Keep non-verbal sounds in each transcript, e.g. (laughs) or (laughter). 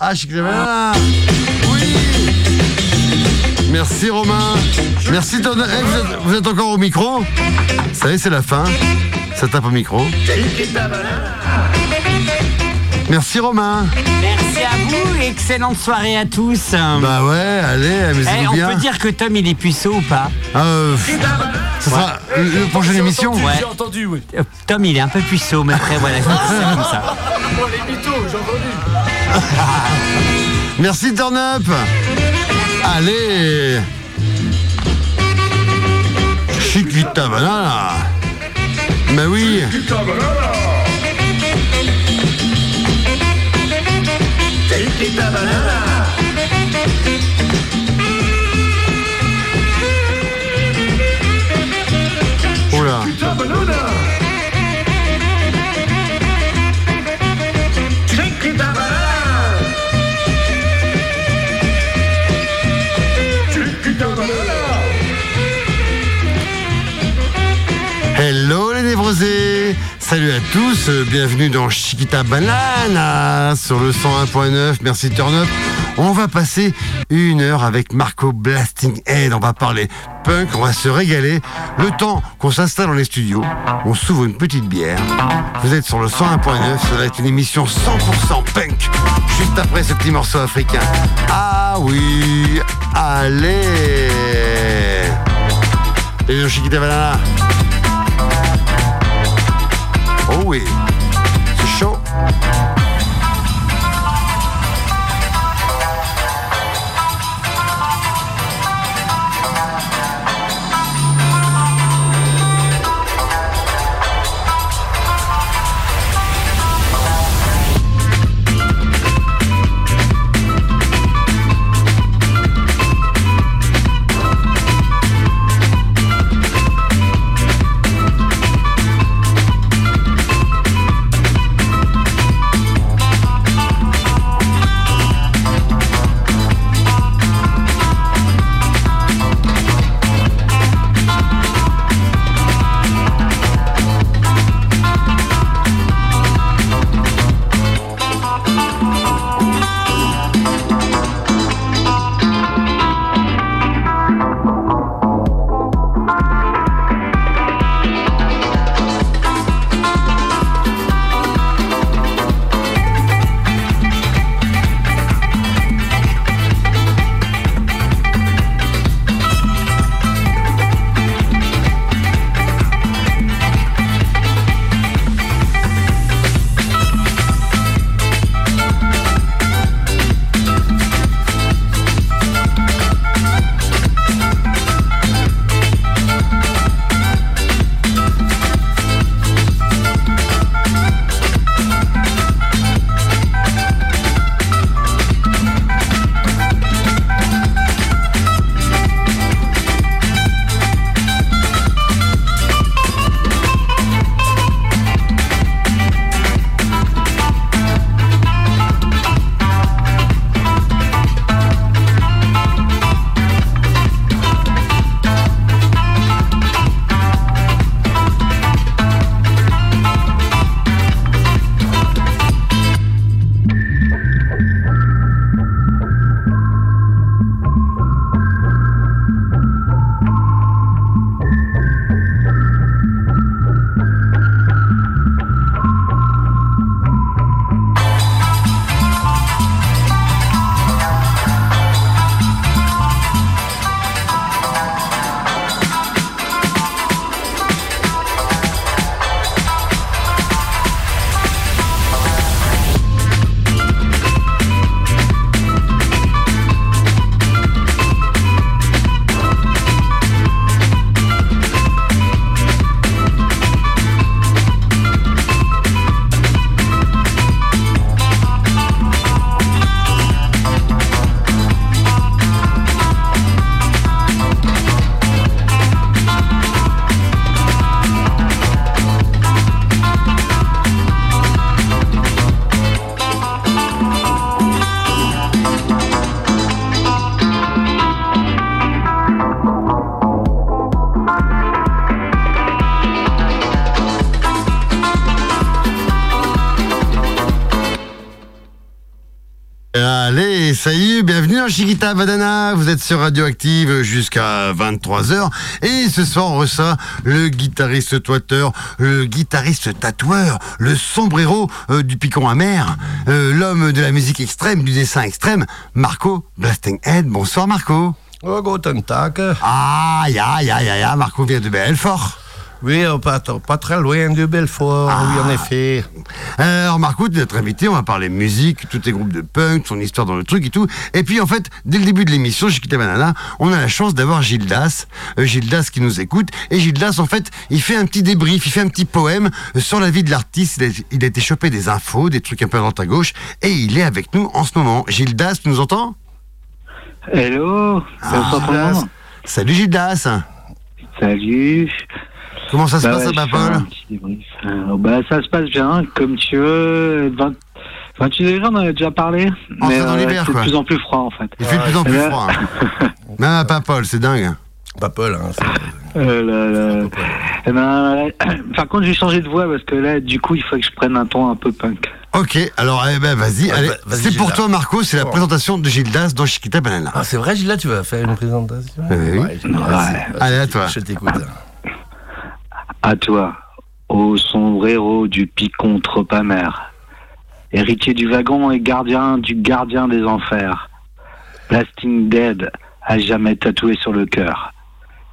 Ah, Chiquita Banana Oui Merci Romain. Merci Tonnerre. Eh, vous, êtes, vous êtes encore au micro Ça y est, c'est la fin. Ça tape au micro. Merci Romain. Merci à vous, excellente soirée à tous. Bah ouais, allez, Eh, amusez-vous on bien. peut dire que Tom il est puceau ou pas Euh, ça sera la prochaine émission. Ouais. J'ai entendu, oui. Euh, Tom il est un peu puceau, mais après voilà, c'est comme ça. (laughs) Oh, les mythos, j'ai entendu. (laughs) Merci Turn Up. Allez. Chiquita banana. Bah oui. Oula. Salut à tous, euh, bienvenue dans Chiquita Banana sur le 101.9, merci Turn Up. On va passer une heure avec Marco Blasting Head, on va parler punk, on va se régaler. Le temps qu'on s'installe dans les studios, on s'ouvre une petite bière. Vous êtes sur le 101.9, ça va être une émission 100% punk, juste après ce petit morceau africain. Ah oui, allez Et Chiquita Banana Oh Chiquita Badana. Vous êtes sur Radioactive jusqu'à 23h. Et ce soir, on reçoit le guitariste toiteur, le guitariste tatoueur, le sombrero euh, du piquant amer, euh, l'homme de la musique extrême, du dessin extrême, Marco Blastinghead. Bonsoir, Marco. Oh, guten Tag. Ah, ya, ya, ya, ya, Marco vient de Belfort. Oui, euh, pas, pas très loin de Belfort, oui, en effet. Alors Marco, tu es notre invité, on va parler musique, tous tes groupes de punk, son histoire dans le truc et tout. Et puis en fait, dès le début de l'émission, chez Quitté Banana, on a la chance d'avoir Gildas, euh, Gildas qui nous écoute. Et Gildas, en fait, il fait un petit débrief, il fait un petit poème euh, sur la vie de l'artiste. Il, a- il a été chopé des infos, des trucs un peu à droite à gauche, et il est avec nous en ce moment. Gildas, tu nous entends? Hello, ça Ah, va Salut Gildas Salut. Comment ça se Bah passe ouais, à débrief. Euh, bah, ça se passe bien, comme tu veux. 20... 28 degrés, on en a déjà parlé. Enfin, mais dans euh, l'hiver, c'est quoi. de plus en plus froid, en fait. Il fait de plus en plus froid. hein. (laughs) Même à Paul, c'est dingue. Pas Paul, hein. Euh, là, là. Eh ben, euh, par contre, j'ai changé de voix parce que là, du coup, il faut que je prenne un ton un peu punk. Ok, alors eh ben, vas-y, Ouais, allez, va- vas-y, c'est pour Gildas. toi Marco, c'est la Oh. présentation de Gildas dans Chiquita Banana. Ah, c'est vrai, Gilles, là, tu vas faire une présentation Oui, oui. Ouais. Allez, à toi. Je t'écoute. À toi, ô sombre héros du picon trop amer, héritier du wagon et gardien du gardien des enfers, Blasting Dead à jamais tatoué sur le cœur.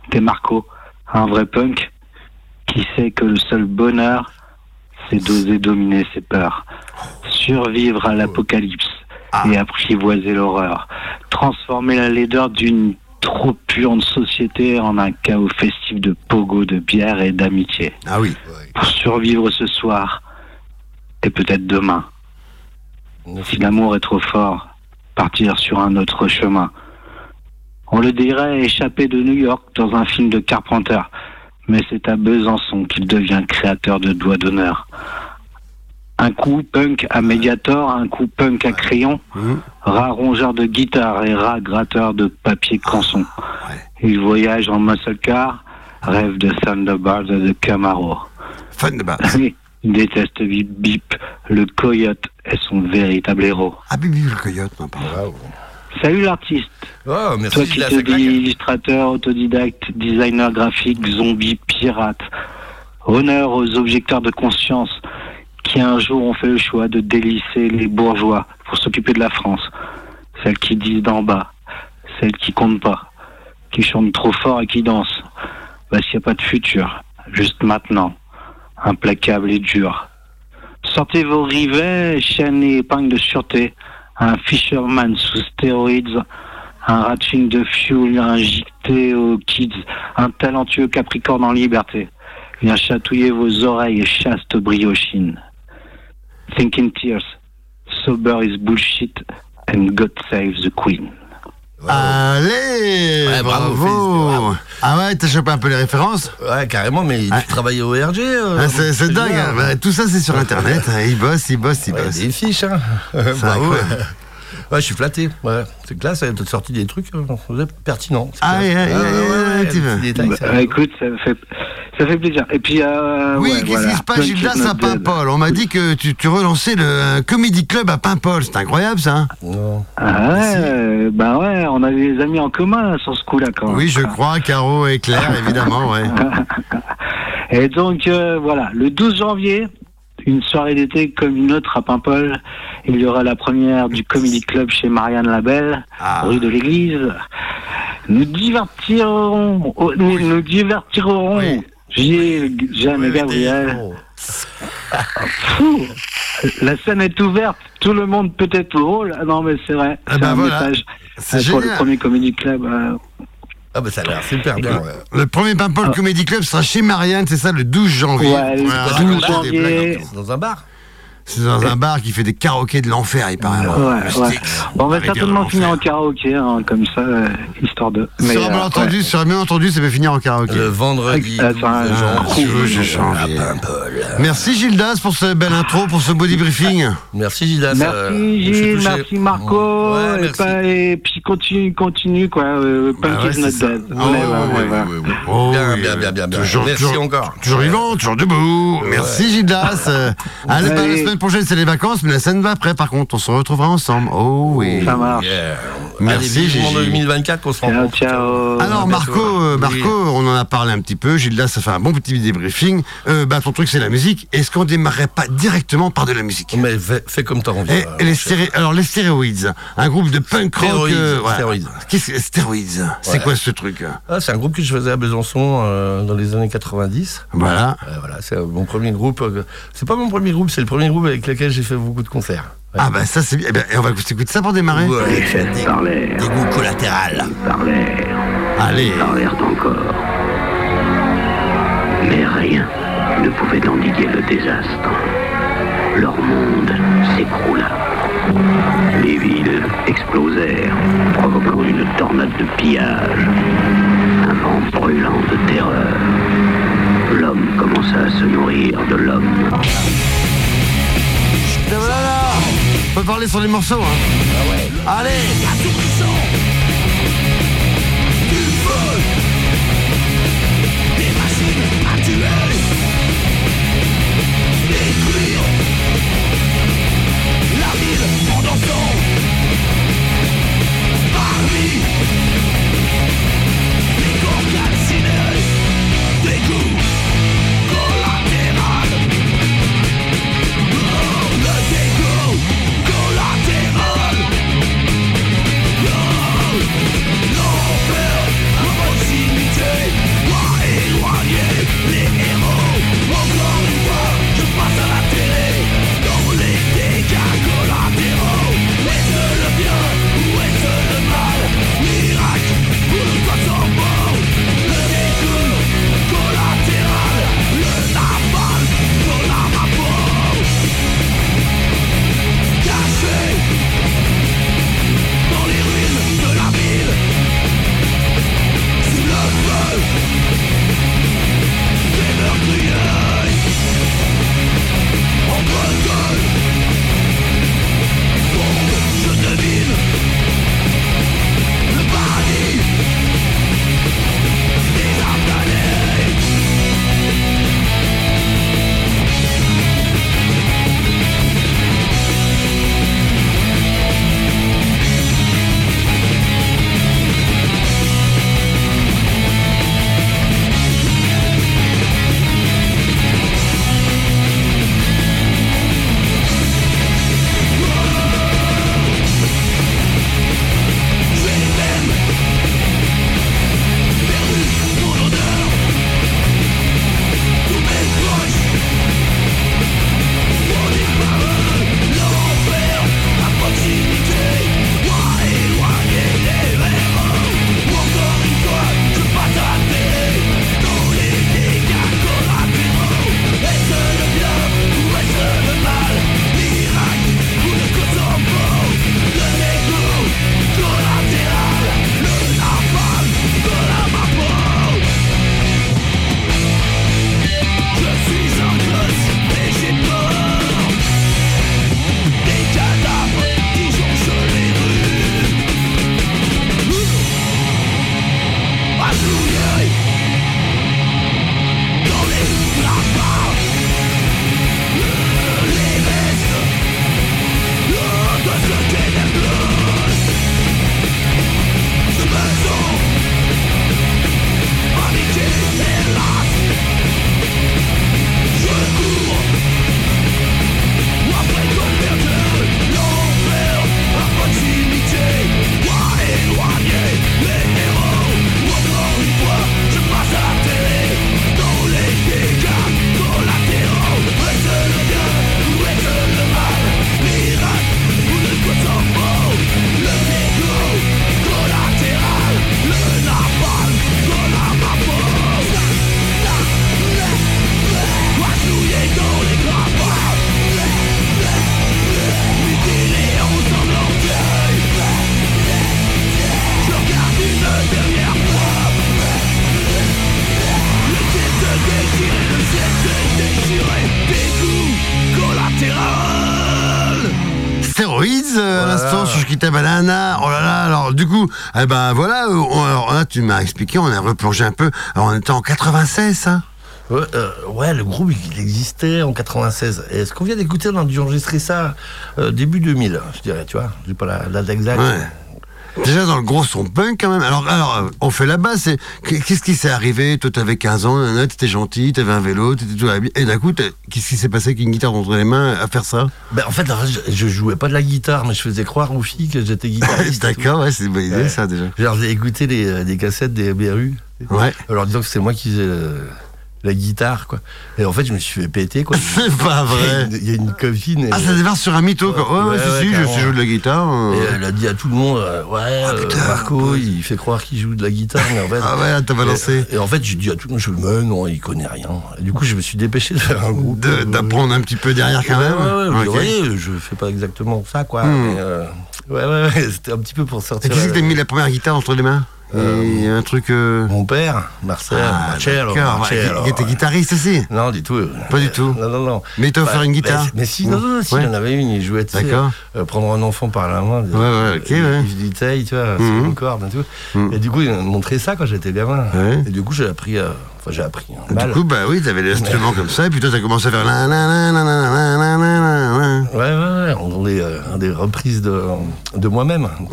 T'es Marco, un vrai punk qui sait que le seul bonheur, c'est d'oser dominer ses peurs, survivre à l'apocalypse Ah. et apprivoiser l'horreur, transformer la laideur d'une trop puante société en un chaos festif de pogo, de bière et d'amitié. Ah oui. Pour survivre ce soir et peut-être demain. Si l'amour est trop fort, partir sur un autre chemin. On le dirait échapper de New York dans un film de Carpenter, mais c'est à Besançon qu'il devient créateur de doigts d'honneur. Un coup punk à Mediator, un coup punk à crayon, Mhm. rat rongeur de guitare et rat gratteur de papier canson. Il voyage en muscle car, rêve de Thunderbird et de Camaro. Fun de base. Il déteste Bip Bip, le coyote est son véritable héros. Ah, Bibi le coyote, non. Bravo. Salut l'artiste, Oh, merci, toi qui te dis claque. illustrateur, autodidacte, designer graphique, zombie, pirate. Honneur aux objecteurs de conscience un jour ont fait le choix de délisser les bourgeois pour s'occuper de la France. Celles qui disent d'en bas, celles qui comptent pas, qui chantent trop fort et qui dansent. Bah s'il n'y a pas de futur, juste maintenant, implacable et dur. Sortez vos rivets, chaînes et épingles de sûreté, un fisherman sous stéroïdes, un ratching de fuel injecté aux kids, un talentueux capricorne en liberté. Viens chatouiller vos oreilles et chaste briochine. Thinking tears, sober is bullshit, and God saves the queen. Allez Ouais, bravo, bravo, bravo. Ah ouais, t'as chopé un peu les références Ouais, carrément, mais Ouais. tu travailles au RG euh, Ah, C'est c'est dingue, hein. Bah, tout ça c'est sur internet, hein. il bosse, il bosse, il Ouais, bosse. des fiches, hein. (laughs) Bravo. Ouais, je suis flatté. Ouais, c'est classe, t'as sorti des trucs euh, pertinents. Ah, classe. ouais, ouais, Bah, ça- écoute, ça fait, ça fait plaisir. Et puis, euh, Oui, ouais, qu'est-ce voilà. qui se passe, Gildas, à. Paimpol On m'a dit que tu, tu relançais le un comedy club à Paimpol, c'est incroyable ça hein. Ah ouais, bah ouais, on a des amis en commun là, sur ce coup-là quand même. Oui, je crois, Caro et Claire, évidemment, ouais. (laughs) Et donc euh, voilà, le 12 janvier, une soirée d'été comme une autre à Paimpol, il y aura la première du Comedy Club chez Marianne Labelle, Ah. rue de l'Église. Nous divertirons, oh, nous, nous divertirons Oui. Gilles, Jeanne et Gabriel. (laughs) La scène est ouverte, tout le monde peut être drôle. Ah non mais c'est vrai, Ah c'est bah un voilà. message C'est euh, pour le premier Comedy Club. euh, Ah, bah ça a l'air super bien. ouais. Le premier Paimpol Comedy Club sera chez Marianne, c'est ça, le 12 janvier. Ouais, le Voilà, 12 raconte des janvier. dans un bar C'est dans un bar qui fait des karaokés de l'enfer, il paraît. Ouais, Le ouais. Bon, on va certainement finir en karaoké, hein, comme ça, euh, histoire de. Sur Mais, un euh, malentendu, ouais. sur un malentendu, ça peut finir en karaoké. Le vendredi Ah, 12 ça, janvier. ah, 12 janvier. à Paimpol. Merci Gildas pour ce bel intro, pour ce body briefing. Merci Gildas. Merci euh, Gilles, merci Marco, Ouais, et, pas- puis continue, continue quoi. Euh, Bah is not ça. dead. Bien, bien, euh, bien, bien, bien. toujours- Merci toujours- encore. Toujours vivant, toujours debout. Merci Gildas. Euh, Allez, bah, la Allez. Semaine prochaine c'est les vacances, mais la scène va après. Par contre, on se retrouvera ensemble. Oh oui. Ça marche. Yeah. Merci, Allez, Gigi. 2024 qu'on se rencontre. ciao. Alors Marco, euh, Oui. Marco, on en a parlé un petit peu. Gildas, ça fait un bon petit débriefing. Euh, bah ton truc c'est la musique. Est-ce qu'on démarrerait pas directement par de la musique? Mais fais, comme t'as envie. et, euh, et les stéré- alors les stéroïdes, un groupe de punk rock. Stéroïdes, euh, voilà. stéroïdes. Qu'est-ce que stéroïdes? C'est Ouais. quoi ce truc? Ah, c'est un groupe que je faisais à Besançon euh, dans les années 90. Voilà. Euh, voilà, c'est mon premier groupe. euh, c'est pas mon premier groupe, c'est le premier groupe avec lequel j'ai fait beaucoup de concerts. Ouais. Ah bah ça c'est bien. Eh ben, et on va écouter ça pour démarrer. Ouais, Par l'air, des goûts collatérales. par l'air, Allez. par l'air encore. Mais rien ne pouvait endiguer le désastre. Leur monde s'écroula. Les villes explosèrent, provoquant une tornade de pillage. Un vent brûlant de terreur. L'homme commença à se nourrir de l'homme. On peut parler sur les morceaux. Hein. Allez. Eh ben voilà, euh, on- alors là tu m'as expliqué, on a replongé un peu. Alors on était en 96, ça Ouais, euh, ouais, le groupe il existait en 96. Et ce qu'on vient d'écouter, on a dû enregistrer ça euh, début 2000, je dirais, tu vois. J'ai pas la la date exacte. Ouais. Déjà dans le gros son punk quand même. Alors, alors euh, on fait la base. Qu'est-ce qui s'est arrivé? Toi, t'avais 15 ans, t'étais gentil, t'avais un vélo, t'étais tout la- Et d'un coup, qu'est-ce qui s'est passé avec une guitare entre les mains à faire ça? Ben, en fait, je, je jouais pas de la guitare, mais je faisais croire aux filles que j'étais guitariste. (laughs) D'accord, ouais, c'est une bonne idée Ouais. ça déjà. Je leur ai écouté les, euh, des cassettes des BRU. Ouais. Leur disant que c'est moi qui faisais euh, la guitare, quoi. Et en fait, je me suis fait péter, quoi. (laughs) C'est pas vrai. Il y a une copine. et- Ah, ça démarre sur un mytho, quoi. Ouais, ouais, Ouais, si, je sais jouer de la guitare. euh. Et elle a dit à tout le monde, euh, ouais, euh, putain. Marco, il fait croire qu'il joue de la guitare, mais en fait. Ah ouais, t'as balancé. Et, et en fait, j'ai dit à tout le monde, je mais non, il connaît rien. Et du coup, je me suis dépêché de faire un groupe. De- D'apprendre un petit peu derrière quand même. ouais, ouais, je Ok. dis, ouais, je fais pas exactement ça, quoi. Hmm. mais, euh, ouais, ouais, (laughs) c'était un petit peu pour Et sortir. qui c'est que t'as mis la première guitare entre les mains? Euh, Il y a un truc. euh, Mon père, Marcel, Ah, Marcello, qui était guitariste aussi. Non, du tout. Pas du tout. Non, non, non. Mais il t'a offert Bah, une guitare Mais, mais si, non, non, non, si, Ouais. il en avait une, il jouait, tu sais, D'accord. euh, prendre un enfant par la main. Ouais, ouais, ok, il, ouais. Il dit, taille, tu vois, Mhm. sur une corde et tout. Mhm. Et du coup, il m'a montré ça quand j'étais gamin. Ouais. Et du coup, j'ai appris, euh, j'ai appris. Hein. Du coup, bah oui, t'avais l'instrument comme ça, et puis toi, t'as commencé à faire. Ouais, ouais, ouais. On est euh, des reprises de, de moi-même. (laughs)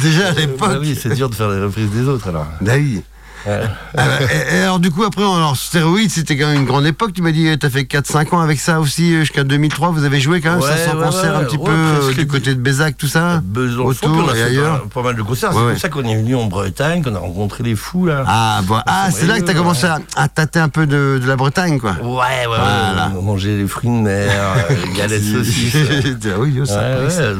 Déjà à euh, bah l'époque. Bah oui, c'est dur de faire des reprises des autres, alors. Bah oui. Ah bah, et, et alors du coup après alors stéroïde c'était quand même une grande époque tu m'as dit t'as fait 4-5 ans avec ça aussi euh, jusqu'à 2003 vous avez joué quand même Ouais, 500 ouais, concerts un petit peu euh, du côté de Bézac tout ça Besançon, Autour puis on a et ailleurs. Pas, pas mal de concerts. C'est pour ça qu'on est venu en Bretagne, qu'on a rencontré les fous, là. ah, bon, ah c'est là que t'as commencé à, à tâter un peu de, de la Bretagne quoi Ouais, ouais, ouais. Voilà. On a mangé les fruits de mer, euh, (laughs) les galettes saucisses. (laughs) ah oui yo, ça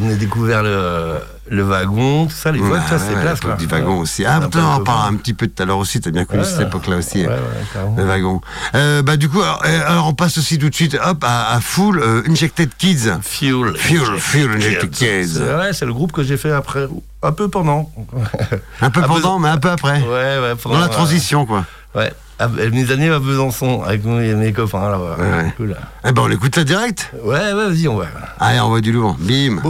on a découvert le, le wagon, tout ça, les Ouais, ça, c'est place, du wagon aussi. Ah putain on en parle un petit peu tout à l'heure aussi t'as bien connu cette époque là aussi Ouais, ouais, carrément. le wagon. Euh, bah du coup alors, euh, alors, on passe aussi tout de suite hop à, Full euh, Injected Kids. Fuel. Fuel, Fuel Injected Kids. Ouais, c'est le groupe que j'ai fait après, un peu pendant. un peu (laughs) pendant mais un peu après. Ouais, ouais, pendant. dans la euh, transition quoi. Ouais. À- mes années à Besançon, avec mes, mes copains, là, ouais. Ouais. Cool. Eh ben on écoute ça direct Ouais, ouais, vas-y, on va. Allez, on voit du lourd. Bim.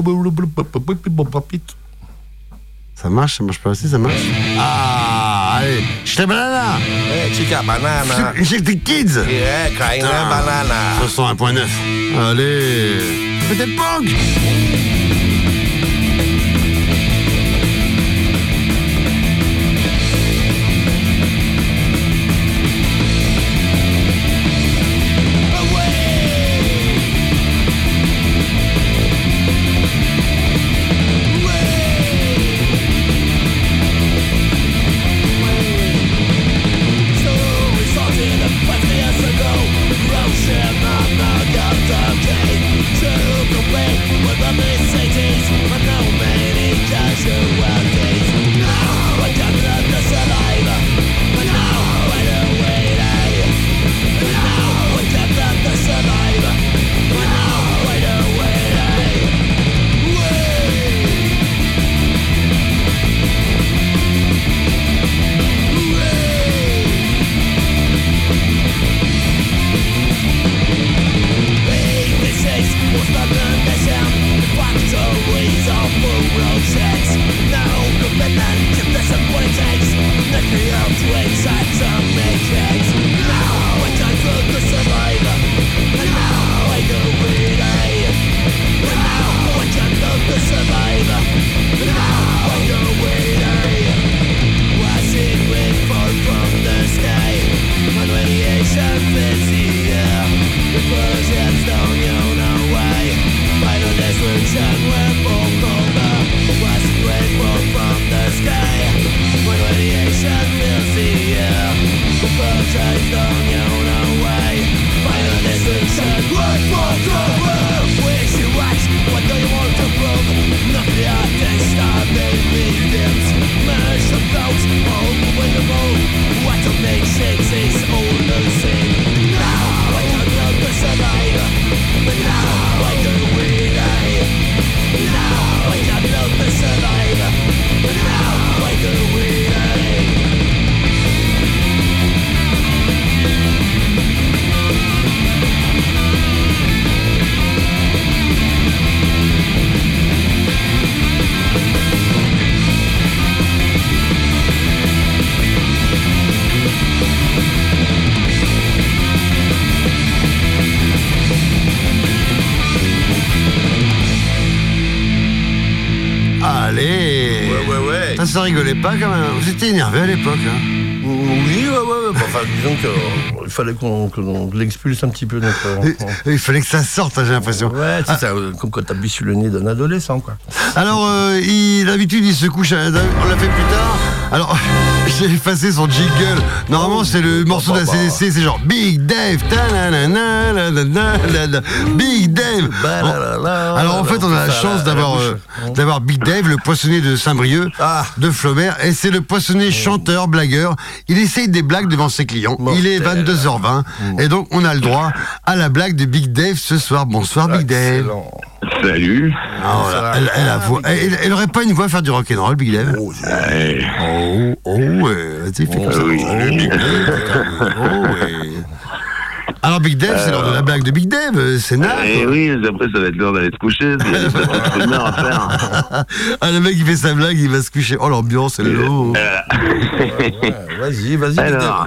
Ça marche, ça marche pas aussi, ça marche. Ah, allez. J'étais banana. chica banana. (laughs) J'étais kids. Yeah, Putain. banana. 61.9. Allez. Peut-être punk. Ça, rigolait pas quand même. Vous étiez énervé à l'époque. Hein. Oui, ouais, ouais, ouais. Bon, Enfin, disons qu'il fallait qu'on l'expulse un petit peu. notre- Il fallait que ça sorte, hein, j'ai l'impression. Ouais, c'est ça, euh, comme quand t'appuies sur le nez d'un adolescent, quoi. Alors, euh, il- d'habitude, il se couche. à- on l'a fait plus tard. Alors, (laughs) j'ai effacé son jingle. Normalement, c'est le morceau de la CDC. C'est genre Big Dave. Big Dave. Bah, Alors, en fait, on a la chance d'avoir euh. D'avoir Big Dave, le poissonnier de Saint-Brieuc, Ah. de Flaubert. Et c'est le poissonnier chanteur, blagueur. Il essaye des blagues devant ses clients. Il est Mortel. 22h20. Et donc, on a le droit à la blague de Big Dave ce soir. Bonsoir, Big Dave. Excellent. Salut. Ah, voilà. Elle, elle a voix- elle, elle aurait pas une voix à faire du rock'n'roll, Big Dave Oh. Oh, oh, ouais. Vas-y, fais comme ça. oui. Oh, Big Dave. Oh, ouais. Alors, Big Dave, c'est l'heure de la blague de Big Dave. euh, C'est naze. Eh oui, après ça va être l'heure d'aller se coucher. Il y a des à faire. (laughs) Ah, le mec, il fait sa blague, il va se coucher. Oh, l'ambiance, elle est lourde. Ouais, Vas-y, vas-y. Alors,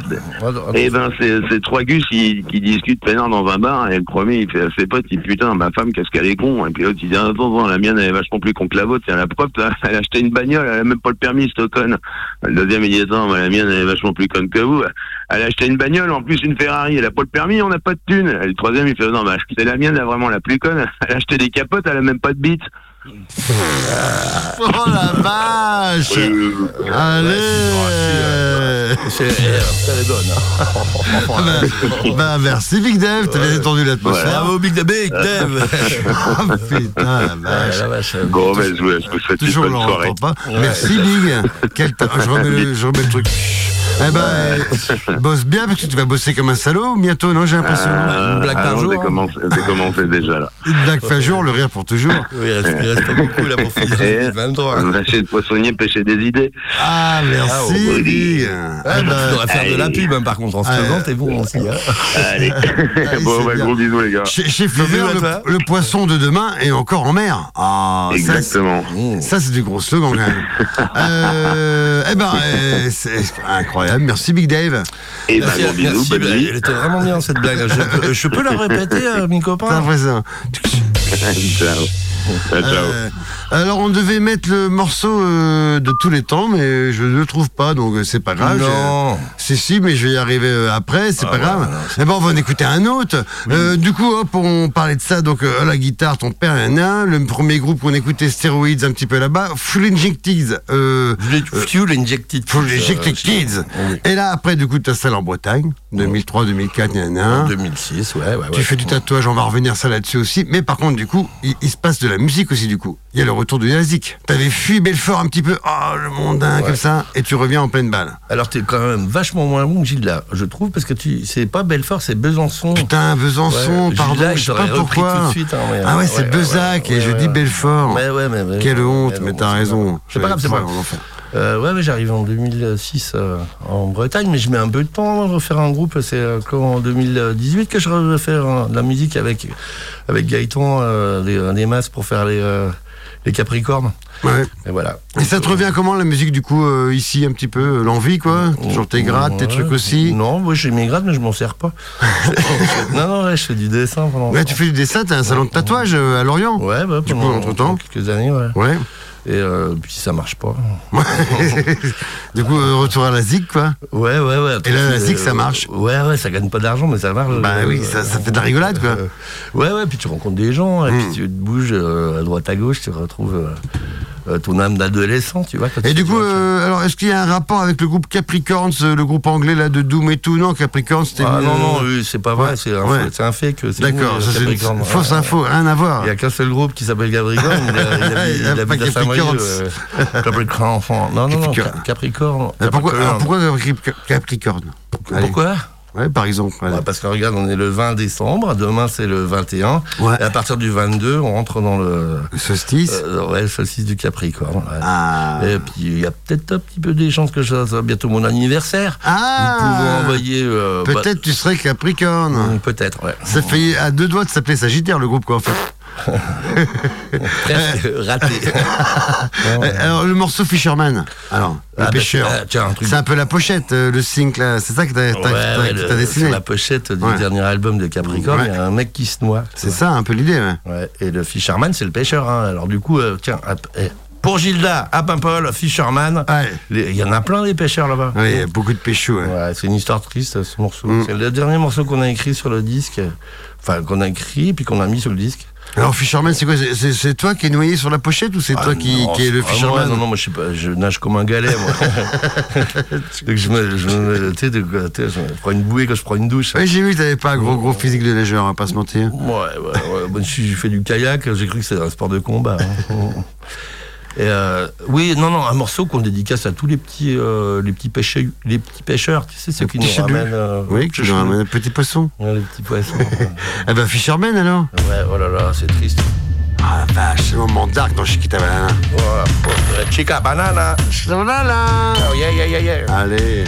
Eh ben, c'est c'est trois gus qui, qui discutent peinard dans un bar, et le premier, il fait à ses potes, il dit, putain, ma femme, qu'est-ce qu'elle est con. Et puis l'autre, il dit, attends, attends, la mienne, elle est vachement plus con que la vôtre. Tiens, la propre, là, (laughs) elle a acheté une bagnole, elle a même pas le permis, cette conne. Le deuxième, il dit, attends, la mienne, elle est vachement plus conne que vous. Elle a acheté une bagnole, en plus une Ferrari, elle a pas le permis, on n'a pas de thune. Et le troisième, il fait, non, bah, c'est la mienne, là, vraiment la plus conne. Elle a acheté des capotes, elle a même pas de bite. Oh, la vache. Euh, Allez. C'est elle est bonne. hein. (laughs) Bah, bah, merci, Big Dave. T'as bien entendu l'atmosphère. Bravo, Big Dave. Big Dave. (laughs) Oh, putain, la vache. la vache. Bon, ben, je vous, souhaite une bonne soirée. pas. Merci, Big. Quel ta- je, remets le, je remets le truc. Eh ben, (laughs) bosse bien parce que tu vas bosser comme un salaud bientôt, non J'ai l'impression. Euh, Une blague par ah jour, J'ai hein. (laughs) déjà là. Une blague par jour, le rire pour toujours. Oui, il reste, il reste pas beaucoup là pour finir Et 2023. on va chez le poissonnier pêcher des idées. Ah, Ah, merci, oh. Ah, Eh tu ben, devrais faire de la pub, hein, par contre, en se Ah, faisant, t'es bon aussi. Hein. Allez. (laughs) Allez, bon, bah, bien. gros bisous, les gars. Chez, chez Flaubert, le, le poisson de demain est encore en mer. Ah, Exactement. Ça, c'est du gros slogan quand même. euh, eh ben, euh, c'est incroyable. Merci, Big Dave. Et bah, Merci, gros bisous, merci, bonne bah, nuit. elle était vraiment bien cette blague. Je peux, je peux la répéter, euh, (laughs) mes T'as copains. (laughs) Ciao. Ciao, ciao. Euh, alors, on devait mettre le morceau euh, de tous les temps, mais je ne le trouve pas, donc euh, c'est pas grave. Non. Si, si, mais je vais y arriver après, c'est pas grave. Eh ben, on va en écouter un autre. Euh, du coup, hop, on parlait de ça, donc à la guitare, ton père un nain. Le premier groupe qu'on écoutait, Steroids, un petit peu là-bas. Full Injected. Fuel Injected. Full Kids, Injected Kids. oui. Et là, après, du coup, tu celle en Bretagne, 2003, 2004, nan, 2006, ouais, ouais, ouais. tu fais du tatouage, on va revenir ça là-dessus aussi. Mais par contre, du coup, il, il se passe de la musique aussi, du coup. Il y a le retour du Nazik. T'avais fui Belfort un petit peu, oh, le mondain, comme ça, et tu reviens en pleine balle. Alors t'es quand même vachement moins bon que Gilda, je trouve, parce que tu, c'est pas Belfort, c'est Besançon. Putain, Besançon, Ouais, pardon, Gilda, je sais pas pourquoi. tout de suite, hein, mais, ah ouais, ouais, c'est ouais, et je dis. Belfort. Ouais, ouais, mais, mais- Quelle honte, mais t'as raison. C'est pas grave, c'est pas grave. Euh, ouais, ouais, j'arrive en 2006 euh, en Bretagne, mais je mets un peu de temps à refaire un groupe. C'est euh, quand en 2018 que je vais faire euh, de la musique avec, avec Gaëtan, euh, des, des masses pour faire les, les Capricornes. Ouais. Et voilà. Et ça te revient comment la musique du coup euh, ici un petit peu euh, l'envie quoi? Toujours tes grattes, tes trucs aussi? Non, moi j'ai mes grades, mais je m'en sers pas. (laughs) non, non, ouais, je fais du dessin pendant. Ouais, tu fais du dessin, t'as un salon de tatouage euh, à Lorient? Ouais, bah, Du coup, pendant, entre-temps? pendant quelques années, ouais. Ouais. Et euh, puis ça marche pas. (laughs) du coup, euh, retour à la zig quoi. Ouais, ouais, ouais. Et là, la Euh, zig, ça marche. Ouais, ouais, ça gagne pas d'argent, mais ça marche. Bah Euh, oui, ça, ça fait de la rigolade quoi. euh, ouais, ouais, puis tu rencontres des gens, et Hmm. puis tu te bouges euh, à droite à gauche, tu retrouves euh, euh, ton âme d'adolescent, tu vois. Et tu du coup, euh, alors est-ce qu'il y a un rapport avec le groupe Capricorns, euh, le groupe anglais là de Doom et tout Non, Capricorns, c'était. Ah une- non, non, oui, c'est pas vrai, ouais, c'est un, ouais. un fake. D'accord, c'est fausse info, rien à voir. Il n'y a qu'un seul groupe qui s'appelle Capricorne. Il, a- il, a- (laughs) Il il pas habite à. Saint-Brieuc, euh. Non, non, non. Euh, pourquoi, Capricorne. alors pourquoi Ouais, par exemple. Ouais, Parce que regarde, on est le 20 décembre, demain c'est le 21, Ouais. et à partir du 22, on rentre dans le, Solstice. euh, ouais, le solstice du Capricorne. Ah. Et puis il y a peut-être un petit peu des chances que ça soit bientôt mon anniversaire. Ah. Vous pouvez envoyer. euh, bah, Peut-être tu serais Capricorne. hum, Peut-être, ouais. Ça fait à deux doigts de s'appeler Sagittaire le groupe quoi en fait. (laughs) Raté. (laughs) Euh, Alors le morceau Fisherman. Alors le Ah, bah, pêcheur. ah, truc. C'est un peu la pochette, euh, le sync. C'est ça que t'as Ouais, ouais, dessiné. Sur la pochette du Ouais. dernier album de Capricorne, il y a un mec qui se noie. C'est ça un peu l'idée. Ouais. Et le Fisherman, c'est le pêcheur. hein. Alors du coup, euh, tiens, hop, eh, Pour Gilda, à Paimpol, Fisherman. Il y en a plein des pêcheurs là-bas. Ouais, il y a beaucoup de. Ouais, c'est une histoire triste ce morceau. Mm. C'est le dernier morceau qu'on a écrit sur le disque. Enfin, qu'on a écrit puis qu'on a mis sur le disque. Alors, Fisherman, c'est quoi C'est- toi qui es noyé sur la pochette ou c'est toi Ah, qui, non, qui est le Fisherman moi, Non, non, moi je, sais pas, je nage comme un galet, moi. (laughs) Donc je me, je me- tu sais, je prends une bouée quand je prends une douche. Ouais, j'ai vu t'avais pas un gros, gros physique de nageur, on va pas se mentir. Ouais, ouais, ouais. Moi, j'ai fait du kayak, j'ai cru que c'était un sport de combat. hein. (laughs) Et euh, oui, non, non, un morceau qu'on dédicace à tous les petits, euh, les petits pêcheurs, les petits pêcheurs, tu sais, ceux qui nous petits ramènent. euh, Oui, qui nous nous. ramène un petit poisson. Ouais, les petits poissons. ouais, (laughs) Eh ben, Fisherman alors oh là là, c'est triste. Ah vache, c'est le moment dark dans Chiquita Banana. Euh, Chica banana. Banana Oh yeah, yeah, yeah, yeah. Allez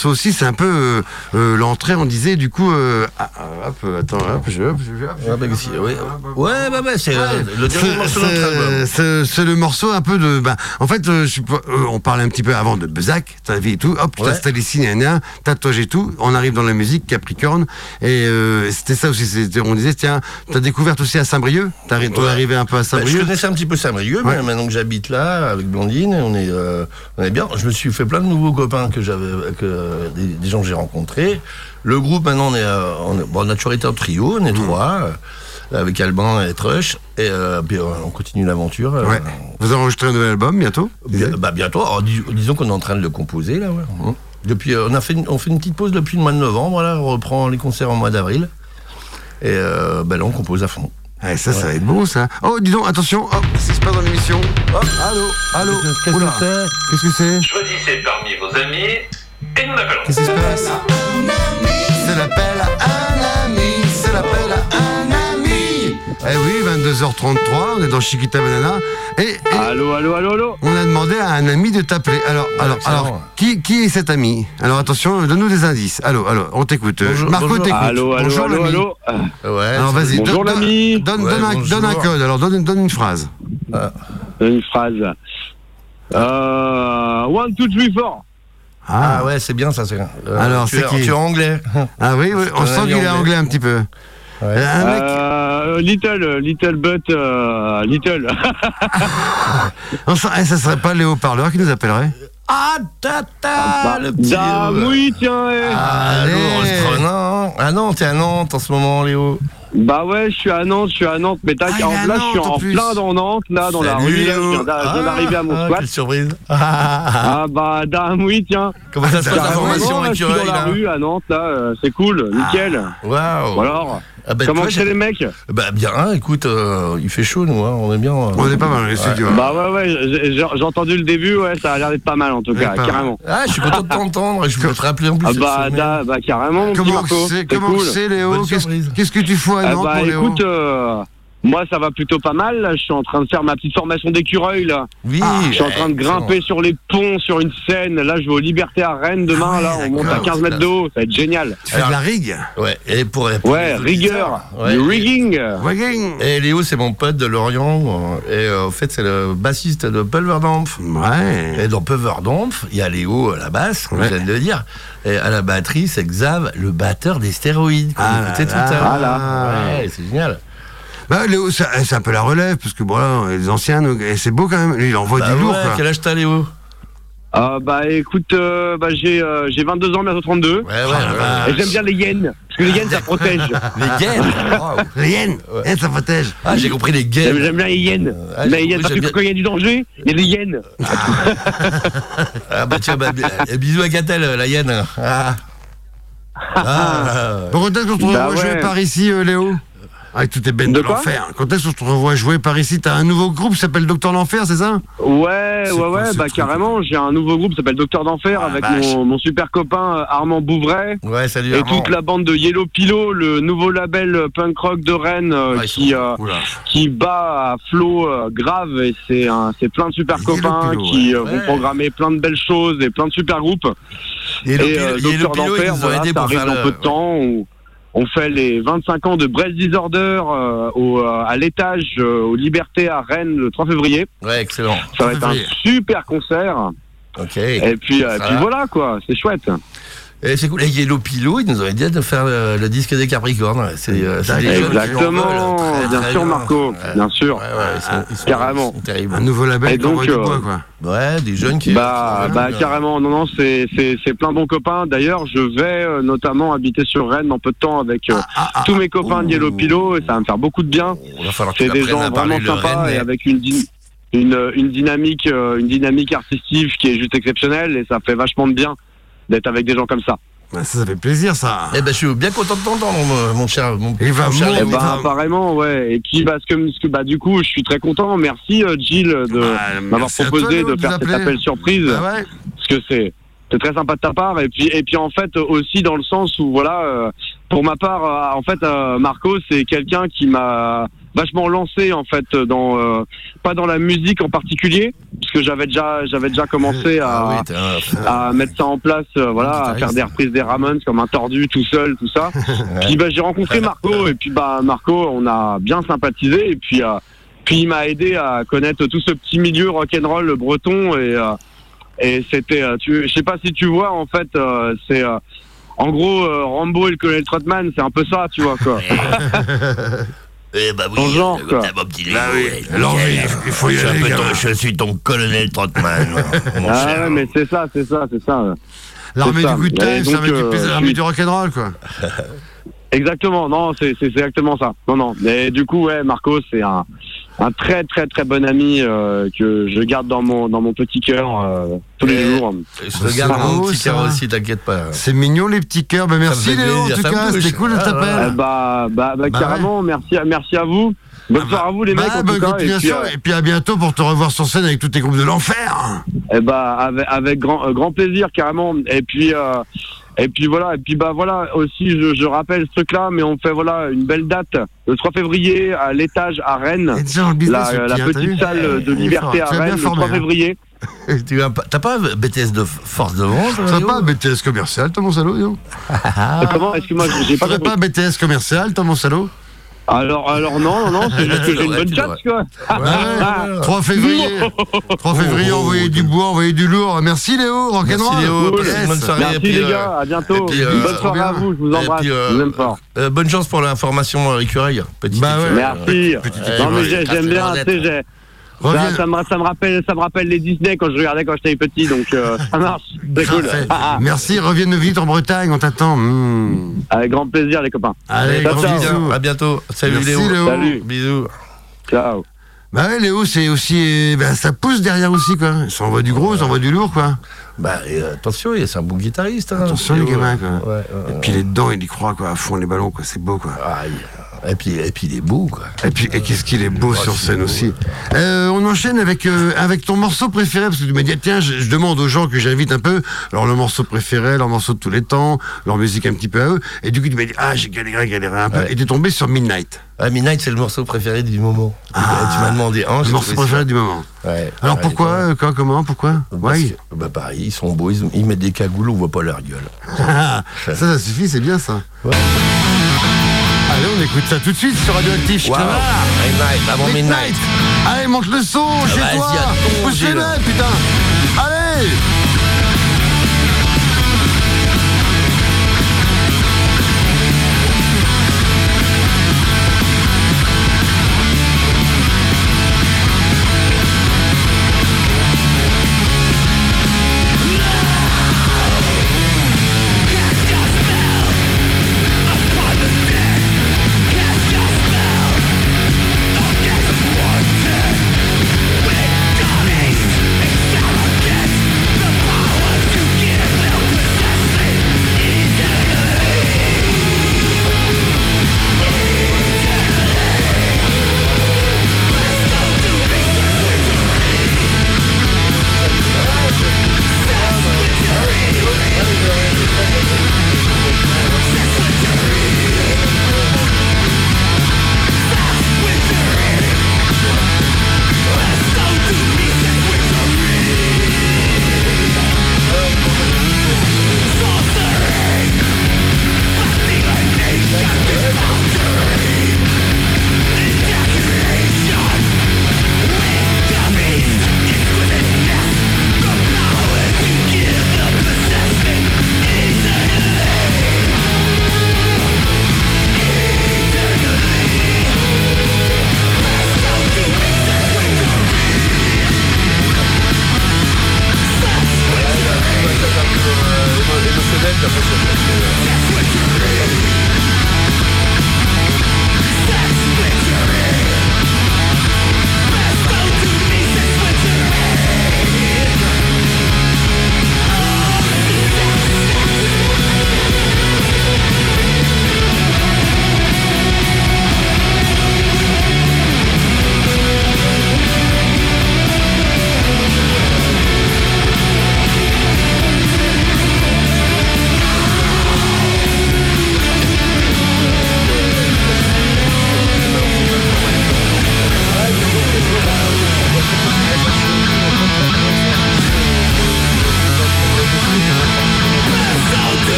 morceau aussi, c'est un peu euh, euh, l'entrée. On disait du coup, euh, hop, attends, hop, je, hop, je, hop, je- si, ouais, ouais, bah, bah, c'est euh, le dernier morceau de notre album. c'est- C'est c'est le morceau un peu de. Ben, en fait, euh, je euh, on parlait un petit peu avant de Bezac, ta vie et tout. Hop, tu Ouais. t'installes ici, gna, tatouage et tout. On arrive dans la musique, Capricorne. Et euh, c'était ça aussi. On disait, tiens, t'as découvert aussi à Saint-Brieuc? T'es arri- Ouais. arrivé un peu à Bah, je Saint-Brieuc? connaissais un petit peu Saint-Brieuc, mais maintenant que j'habite là, avec Blondine, on est, on est bien. Je me suis fait plein de nouveaux copains que j'avais, que des, des gens que j'ai rencontrés. Le groupe, maintenant, on est, euh, on, est- bon, on a toujours été en trio, on est trois, euh, avec Alban et Trush, et euh, puis, euh, on continue l'aventure. euh, Ouais. Vous enregistrez un nouvel album bientôt? Bien- bah, bientôt, alors, dis- disons qu'on est en train de le composer, là, ouais. Hum. Depuis, euh, on a fait une, on fait une petite pause depuis le mois de novembre, là, on reprend les concerts en mois d'avril. Et euh, bah, là, on compose à fond. Ça, ça va être bon, ça. Oh, dis donc, attention, hop, qu'est-ce qui se passe dans l'émission Hop, allô, allô. Qu'est-ce Oula. que c'est? Qu'est-ce que c'est? Choisissez parmi vos amis et nous l'appellerons. Qu'est-ce qui se passe C'est l'appel à un ami, c'est l'appel à un ami. Eh oui, 22h33, on est dans Chiquita Banana. Et, et Allô, allô, allô, allô on a demandé à un ami de t'appeler. Alors, alors, excellent. alors qui, qui est cet ami? Alors attention, donne-nous des indices. Allô, allô, on t'écoute. Marco t'écoute. Allô, allô, Bonjour, allô, allô Ouais. Alors vas-y, Bonjour, donne, l'ami. donne, Ouais, donne un, donne un code, alors donne, donne une phrase. Une phrase. Euh, one, two, three, four. Ah ouais, c'est bien ça. c'est- euh, Alors, tu c'est es, qui tu es anglais. Ah oui, oui on sent qu'il est anglais. anglais un petit peu. Ouais. Euh, Un mec, Euh, little, little, but, euh, little. (laughs) on sent- eh, ça serait pas Léo Parleur qui nous appellerait Ah, tata, le petit. Ah oui, tiens, eh. Ah, non. Ah non, t'es à Nantes en ce moment, Léo. Bah ouais, je suis à Nantes, je suis à Nantes, mais t'as Ah, en là, je suis en plein dans Nantes, là, dans la rue, là, je viens viens d'arriver à mon Ah, squat. Quelle surprise. Ah, (laughs) Ah bah, dame, oui, tiens. Comment ça se passe la Carrément, formation je suis dans la rue à Nantes, là, euh, c'est cool, nickel. Waouh. Alors, Ah bah, comment c'est les mecs? Bah bien, écoute, euh, il fait chaud nous, hein, on est bien. euh. On est pas mal les studios. Bah ouais, ouais, j'ai- entendu le début, ouais, ça a l'air d'être pas mal en tout cas, mal. carrément. Ah, je suis content de t'entendre, je voulais te rappeler en plus. Ah bah, da- bah carrément, mon petit Comment Marco, c'est c'est Comment cool. c'est Léo? Qu'est-ce que tu fous à Ah Nantes bah pour Léo? écoute, euh, moi ça va plutôt pas mal, là, je suis en train de faire ma petite formation d'écureuil là. Oui, Je suis en train de grimper sur les ponts, sur une scène. Là, je vais aux Libertés à Rennes demain. Ah là, on monte à d'accord, 15 mets de haut. Ça va être génial. Tu fais de la rig Ouais, et pour, pour Ouais, rigueur. ouais, Du rigging. Rigging Et Léo, c'est mon pote de Lorient, euh, et euh, en fait, c'est le bassiste de Pulverdampf. Ouais. Et dans Pulverdampf, il y a Léo à la basse, comme Ouais. je viens de le dire, et à la batterie, c'est Xav, le batteur des stéroïdes, Ah écoutait là tout à l'heure. là. Ouais, c'est génial. Bah Léo, ça- c'est un peu la relève, parce que bon, là, les anciens, et c'est beau quand même. Lui, il envoie Bah du lourd, quoi. quel âge t'as, Léo? Ah, bah écoute, euh, bah, j'ai euh, j'ai 22 ans, bientôt 32. Ouais, ouais, ouais. Et j'aime bien les yens. Parce que les yens, ça protège. Les (laughs) Waouh. Les Ouais. eh, ça protège. Ah, j'ai compris les gaines. j'aime bien les yens. Ah, mais les yens, compris, parce que bien. quand il y a du danger, il y a des yens. Ah bah tiens, bah, bi- bisous à Gatel, la hyène. Ah. (laughs) Ah. Bon, quand est-ce qu'on te revoit Bah par ici, euh, Léo Avec toutes tes bennes de, l'enfer. Quand est-ce qu'on te revoit jouer par ici T'as un nouveau groupe qui s'appelle Docteur l'Enfer, c'est ça Ouais, ouais, ouais, bah carrément. J'ai un nouveau groupe qui s'appelle Docteur d'Enfer Ah, avec mon, mon super copain euh, Armand Bouvray. Ouais, salut Et Armand. toute la bande de Yellow Pillow, le nouveau label euh, punk rock de Rennes euh, qui, euh, Oula. qui bat à flot euh, grave et c'est plein de super Yellow copains qui ouais. vont Ouais. programmer plein de belles choses et plein de super groupes. Et Et pilo- et Docteur pilo, ils d'Enfer, voilà, aidé ça pour arrive faire dans peu de temps. On fait les 25 ans de Brest Disorder euh, au, euh, à l'étage euh, aux Libertés à Rennes le 3 février. Ouais, excellent. Ça va être un février. super concert. Ok. Et puis, euh, Ça puis voilà quoi, c'est chouette. Et c'est cool. Et Yellow Pilo, ils nous ont aidé de faire le, le disque des Capricornes. C'est euh, Exactement, très, bien très sûr Marco, Ouais. bien sûr. Ouais, ouais, ils sont, ils sont- Carrément. ils sont terribles. Un nouveau label Et donc, du euh, bois, quoi. Ouais, des jeunes qui. Bah, qui- bah euh, carrément, non, non, c'est c'est c'est plein de bons copains. D'ailleurs, je vais euh, notamment habiter sur Rennes dans peu de temps avec euh, Ah, tous mes copains de Yellow Pillow et ça va me faire beaucoup de bien. C'est des gens vraiment sympas Rennes. et avec une une, une dynamique euh, une dynamique artistique qui est juste exceptionnelle et ça fait vachement de bien d'être avec des gens comme ça. Bah, ça, ça fait plaisir, ça. Eh ben, je suis bien content de t'entendre, mon, mon cher. Mon, Il va mon cher. Eh ben, apparemment, ouais. Et qui, parce que, parce que, bah, du coup, je suis très content. Merci, euh, Gilles, de Bah, m'avoir proposé toi, de de faire cet appel surprise. Ah ouais parce que c'est c'est très sympa de ta part et puis et puis en fait aussi dans le sens où voilà euh, pour ma part euh, en fait euh, Marco c'est quelqu'un qui m'a vachement lancé en fait dans euh, pas dans la musique en particulier parce puisque j'avais déjà, j'avais déjà commencé à, Ah oui, un- à mettre ça en place, euh, voilà, à faire des reprises des Ramones comme un tordu tout seul, tout ça. (laughs) Puis bah, j'ai rencontré Marco et puis bah Marco, on a bien sympathisé et puis euh, puis il m'a aidé à connaître tout ce petit milieu rock'n'roll breton et euh, et c'était, tu, je sais pas si tu vois en fait, euh, c'est euh, en gros euh, Rambo et le colonel Trotman, c'est un peu ça, tu vois quoi. (laughs) Eh bah oui, Ton genre, euh, quoi. Bah oui, l'envie, nickel. il faut y je, suis un peu ton- je suis ton colonel Trotman, (laughs) mon Ah cher. ouais, mais c'est ça, c'est ça, c'est ça. L'armée C'est ça. du Et time, c'est donc, l'armée du, euh, l'armée suis- du rock'n'roll, quoi. (laughs) Exactement, non, c'est c'est c'est exactement ça. Non, non. Mais du coup, ouais, Marco, c'est un, un très très très bon ami euh, que je garde dans mon dans mon petit cœur euh, tous les Et- jours. Je te garde C'est mon beau, petit cœur aussi, t'inquiète pas. C'est mignon, les petits cœurs. Bah, merci, Léo, en tout cas. C'était cool de Ah, t'appeler. Eh bah, bah, bah, Bah carrément, merci à merci à vous. Bonne soirée à vous les mecs Bah, en bonne tout cas. Et puis, euh, Et puis à bientôt pour te revoir sur scène avec tous tes groupes de l'enfer. eh bah, avec, avec grand euh, grand plaisir carrément. Et puis euh, et puis voilà. Et puis bah voilà aussi, je, je rappelle ce truc-là, mais on fait voilà une belle date le 3 février à l'étage à Rennes. Et déjà dans le business, La, le la petit, hein, t'as petite vu salle de Il est liberté à Rennes le formé, 3 hein. février. (laughs) Tu as pas- T'as pas BTS de force de vente T'as pas BTS commercial, toi, mon salaud, Comment Excuse-moi, j'ai pas compris. pas BTS commercial, toi, mon salaud Alors, alors non, non, non, c'est juste que j'ai une Ouais, bonne tu chatte, quoi. Ouais, 3 février. 3 février, envoyer du bois, envoyer du lourd. Merci Léo, rock'n'roll. Merci Léo, Cool. bonne soirée. Merci et puis, les euh, gars, à bientôt. puis, euh, bonne soirée à vous, je vous embrasse. puis, euh, je vous aime fort. euh, bonne chance pour l'information euh, écureuil. Petite Bah ouais. Merci. Non mais j'ai- j'aime bien, tu sais. Ça, ça me, ça me rappelle, ça me rappelle les Disney quand je regardais quand j'étais petit, donc euh, (laughs) ça marche, c'est cool. Ah, ah. Merci, reviens vite en Bretagne, on t'attend. Mmh. Avec grand plaisir les copains. Allez, Ciao, ciao. bisous. À bientôt. Salut Merci, Léo. Léo. Salut. Bisous. Ciao. Bah ouais, Léo, c'est aussi. Bah, ça pousse derrière aussi, quoi. Ça envoie du gros, ça envoie du lourd, quoi. Bah et, euh, attention, il- c'est un bon guitariste. hein, Attention, les gamins, quoi. Ouais, ouais, Et puis il est dedans, il y croit, quoi, à fond les ballons, quoi. C'est beau, quoi. Aïe. Et puis, et puis il est beau, quoi. Et puis, et qu'est-ce qu'il est beau sur scène aussi. Euh, on enchaîne avec euh, avec ton morceau préféré parce que tu m'as dit tiens, je, je demande aux gens que j'invite un peu leur le morceau préféré, leur morceau de tous les temps, leur musique un petit peu à eux. Et du coup, tu m'as dit ah j'ai galéré, galéré un peu. Ouais. Et t'es tombé sur Midnight, Ah, Midnight, c'est le morceau préféré du moment. tu m'as demandé un. le morceau ça. préféré du moment. Ouais. Alors pourquoi, ouais. euh, quoi, comment, pourquoi? Bah pareil, ils sont beaux, ils, ils mettent des cagoules, on voit pas leur gueule. (laughs) ça, ça suffit, c'est bien ça. Ouais. Allez, on écoute ça tout de suite sur Radioactif. Wow. Midnight, avant Midnight. Allez, monte le son chez toi. Poussez-le, putain. Allez.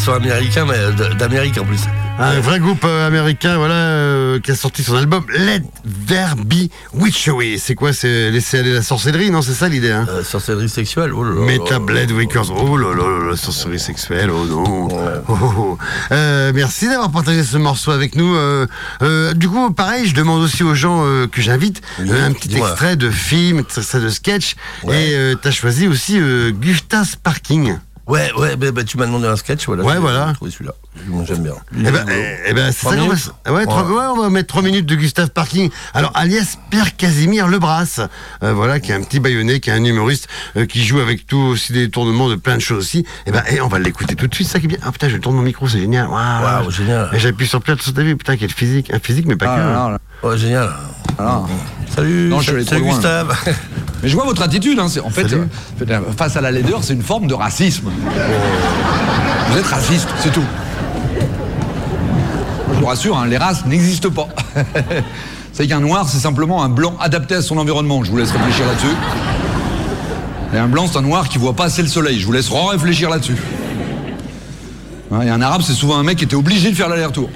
Sont américains, mais d'Amérique en plus. Un vrai groupe euh, américain, voilà, euh, qui a sorti son album Let There Be Witchery. C'est quoi C'est laisser aller la sorcellerie, non C'est ça l'idée, hein? Euh, sorcellerie sexuelle, oh là là. Meta Blade Wickers. Oh là là la sorcellerie sexuelle, oh non. Oh, oh, oh. Euh, merci d'avoir partagé ce morceau avec nous. Du coup, pareil, je demande aussi aux gens que j'invite Oui, un petit extrait de film, extrait de sketch. Ouais. Et euh, t'as choisi aussi Gustas Parking. Ouais, ouais, bah, bah, tu m'as demandé un sketch, voilà. Ouais, voilà. j'ai trouvé celui-là. Moi, J'aime bien. Eh ben, eh, eh ben, c'est ça qu'on va, ouais, trois- Ouais. ouais, on va mettre trois minutes de Gustave Parking. Alors, alias Pierre Casimir Lebras, euh, voilà, qui est un petit baïonné, qui est un humoriste, euh, qui joue avec tout aussi des tournements de plein de choses aussi. Et ben, eh, on va l'écouter tout de suite, ça qui est bien. Ah putain, je tourne mon micro, c'est génial. Waouh, Waouh, génial. Et j'appuie sur play sur ta vie, putain, quel physique, un physique, mais pas Ah, que. Ouais, génial. Salut, Non, je salut loin. Gustave. (laughs) Mais je vois votre attitude. Hein, c'est- en fait, euh, face à la laideur, c'est une forme de racisme. Vous êtes raciste, c'est tout. Vous rassure, hein, les races n'existent pas. (laughs) c'est qu'un noir, c'est simplement un blanc adapté à son environnement. Je vous laisse réfléchir là-dessus. Et un blanc, c'est un noir qui voit pas assez le soleil. Je vous laisse réfléchir là-dessus. Hein, Et un arabe, c'est souvent un mec qui était obligé de faire l'aller-retour.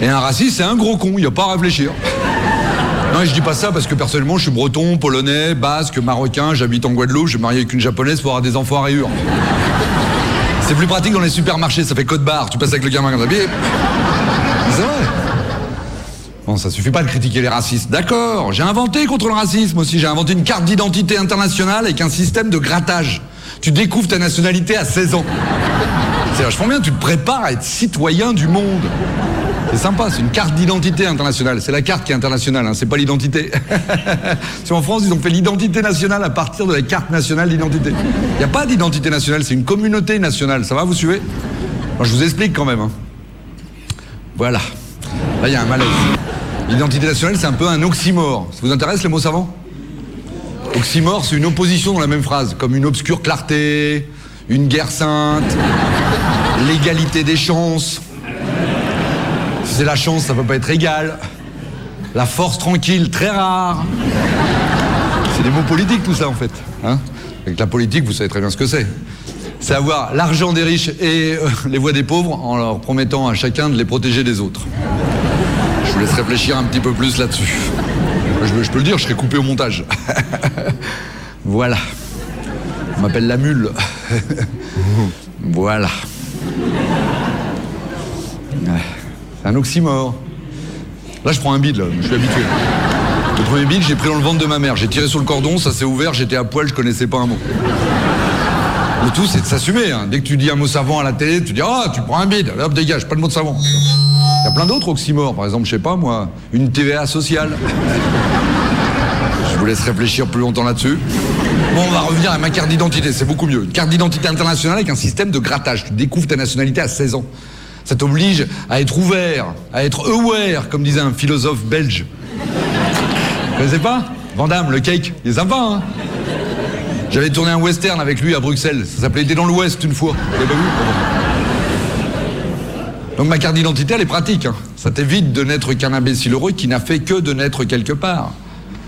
Et un raciste, c'est un gros con, il n'y a pas à réfléchir. Non, je dis pas ça parce que personnellement, je suis breton, polonais, basque, marocain, j'habite en Guadeloupe, je suis marié avec une japonaise pour avoir des enfants à rayures. C'est plus pratique dans les supermarchés, ça fait code barre, tu passes avec le gamin comme ça. C'est vrai. Bon, ça suffit pas de critiquer les racistes. D'accord, j'ai inventé contre le racisme aussi. J'ai inventé une carte d'identité internationale avec un système de grattage. Tu découvres ta nationalité à 16 ans. C'est vachement bien, tu te prépares à être citoyen du monde. C'est sympa, c'est une carte d'identité internationale. C'est la carte qui est internationale, hein, c'est pas l'identité. (laughs) en France, ils ont fait l'identité nationale à partir de la carte nationale d'identité. Il n'y a pas d'identité nationale, c'est une communauté nationale. Ça va, vous suivez Je vous explique quand même. hein. Voilà. Là, il y a un malaise. L'identité nationale, c'est un peu un oxymore. Ça vous intéresse les mots savants Oxymore, c'est une opposition dans la même phrase, comme une obscure clarté, une guerre sainte, l'égalité des chances. C'est la chance, ça peut pas être égal. La force tranquille, très rare. C'est des mots politiques tout ça en fait. Hein Avec la politique, vous savez très bien ce que c'est. C'est avoir l'argent des riches et euh, les voix des pauvres en leur promettant à chacun de les protéger des autres. Je vous laisse réfléchir un petit peu plus là-dessus. Je, peux le dire, je serai coupé au montage. (laughs) voilà. On m'appelle la mule. (laughs) voilà. Un oxymore. Là, je prends un bide, là. Je suis habitué. Le premier bide, j'ai pris dans le ventre de ma mère. J'ai tiré sur le cordon, ça s'est ouvert, j'étais à poil, je connaissais pas un mot. Le tout, c'est de s'assumer. hein. Dès que tu dis un mot savant à la télé, tu dis Ah, tu prends un bide, hop, dégage, pas de mot de savant. Il y a plein d'autres oxymores, par exemple, je sais pas moi, une TVA sociale. Je vous laisse réfléchir plus longtemps là-dessus. Bon, on va revenir à ma carte d'identité, c'est beaucoup mieux. Une carte d'identité internationale avec un système de grattage. Tu découvres ta nationalité à 16 ans. Ça t'oblige à être ouvert, à être aware, comme disait un philosophe belge. Vous connaissez pas Vandame, le cake, il est sympa, hein J'avais tourné un western avec lui à Bruxelles. Ça s'appelait Été dans l'Ouest une fois. Donc ma carte d'identité, elle est pratique. hein. Ça t'évite de n'être qu'un imbécile heureux qui n'a fait que de naître quelque part.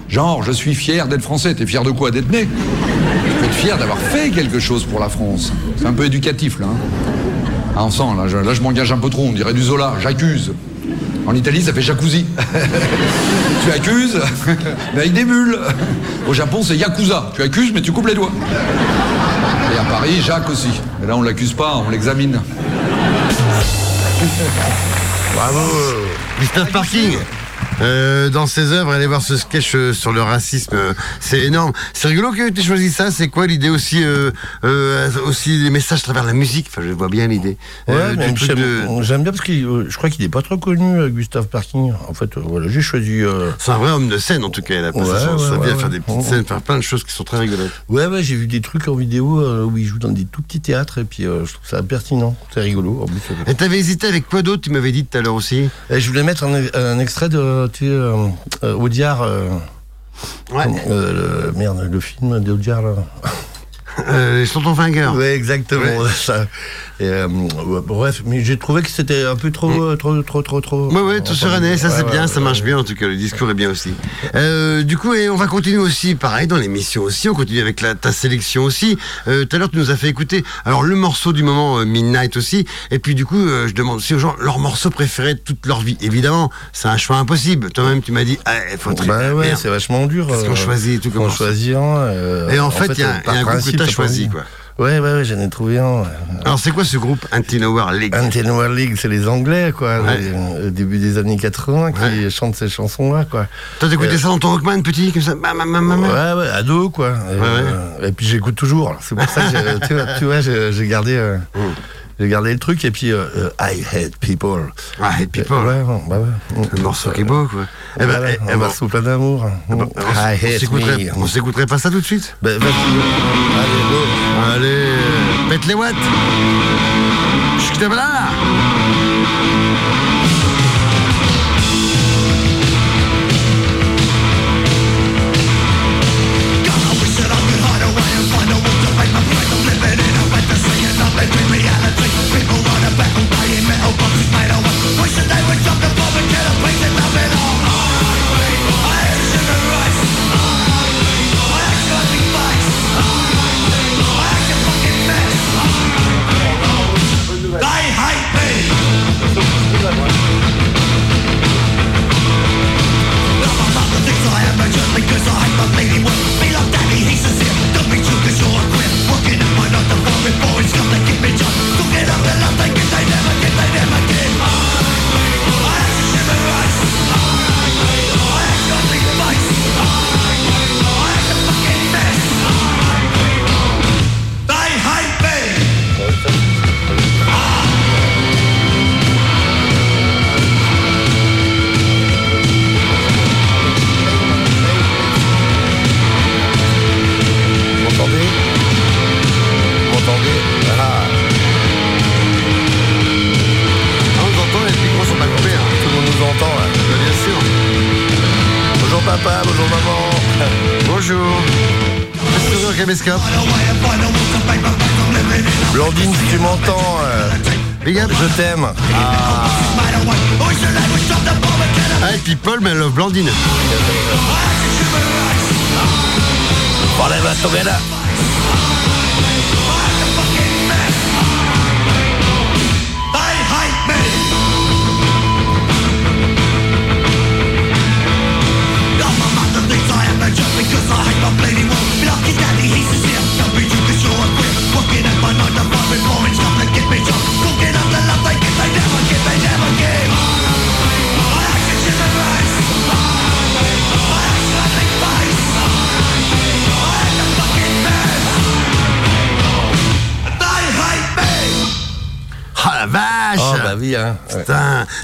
Genre, je suis fier d'être français. T'es fier de quoi? D'être né? Tu peux être fier d'avoir fait quelque chose pour la France. C'est un peu éducatif, là. hein. Ah, on là, je, m'engage un peu trop. On dirait du Zola. J'accuse. En Italie, ça fait jacuzzi. (laughs) tu accuses, (laughs) mais avec des bulles. Au Japon, c'est yakuza. Tu accuses, mais tu coupes les doigts. Et à Paris, Jacques aussi. Et là, on l'accuse pas, on l'examine. Bravo Gustave Parking Euh, dans ses œuvres, allez voir ce sketch euh, sur le racisme, euh, c'est énorme. C'est rigolo que tu aies choisi ça. C'est quoi l'idée aussi, aussi les messages à travers la musique? Enfin, je vois bien l'idée. Ouais, j'aime de- bien parce que je crois qu'il est pas trop connu, Gustave Parking. En fait, voilà, j'ai choisi. C'est un vrai homme de scène en tout cas. Il a passé Ouais, son- ouais, sa vie à faire des petites scènes, faire plein de choses qui sont très rigolotes. Ouais, ouais, j'ai vu des trucs en vidéo où il joue dans des tout petits théâtres et puis je trouve ça pertinent. C'est rigolo. En plus. Et t'avais hésité avec quoi d'autre Tu m'avais dit tout à l'heure aussi? Et je voulais mettre un, un extrait de tu sais, euh, euh, Audiard. Ouais. comment- euh, le, merde, le film d'Audiard. là. Euh, les tontons flingueurs. Oui, exactement. Ouais. Ça. Et, euh, bref, mais j'ai trouvé que c'était un peu trop, euh, trop, trop, trop, trop. Ouais, ouais, tout sereiné, ça Ouais, c'est ouais, bien, ça marche bien en tout cas, le discours est bien aussi. Euh, du coup, et on va continuer aussi, pareil, dans l'émission aussi, on continue avec la, ta sélection aussi. Euh, Tout à l'heure, tu nous as fait écouter, alors le morceau du moment, euh, Midnight aussi, et puis du coup, euh, je demande aussi aux gens leur morceau préféré de toute leur vie. Évidemment, c'est un choix impossible. Toi-même, tu m'as dit, ah, faut. Bah ouais, c'est vachement dur. Qu'est-ce qu'on choisit tout comme On morceau choisit un. euh, Et en fait, il y a- y a un principe, t'as choisi, quoi. Ouais, ouais, ouais, j'en ai trouvé un. ouais. Alors, c'est quoi ce groupe Anti-Nowhere League Anti-Noir League, c'est les Anglais, quoi, Ouais. les- au début des années 80, qui chantent ces chansons-là, quoi. Toi, t'écoutais Euh, ça dans ton Rockman, petit, comme ça. Ouais, ouais, ado, quoi. Et, euh, et puis j'écoute toujours. C'est pour ça que (laughs) tu vois, j'ai j'ai gardé, euh, Mm. J'ai gardé le truc. Et puis, euh, euh, I hate people. I hate people. Ouais, bah ouais. Le morceau qui est beau, quoi. Eh ben, Voilà, eh, eh un ben, morceau plein d'amour. on I s- on on s'écouterait pas ça tout de suite Ben, vas-y. Allez, go. Allez, euh, pète les watts Ch'ktabala Vous Fais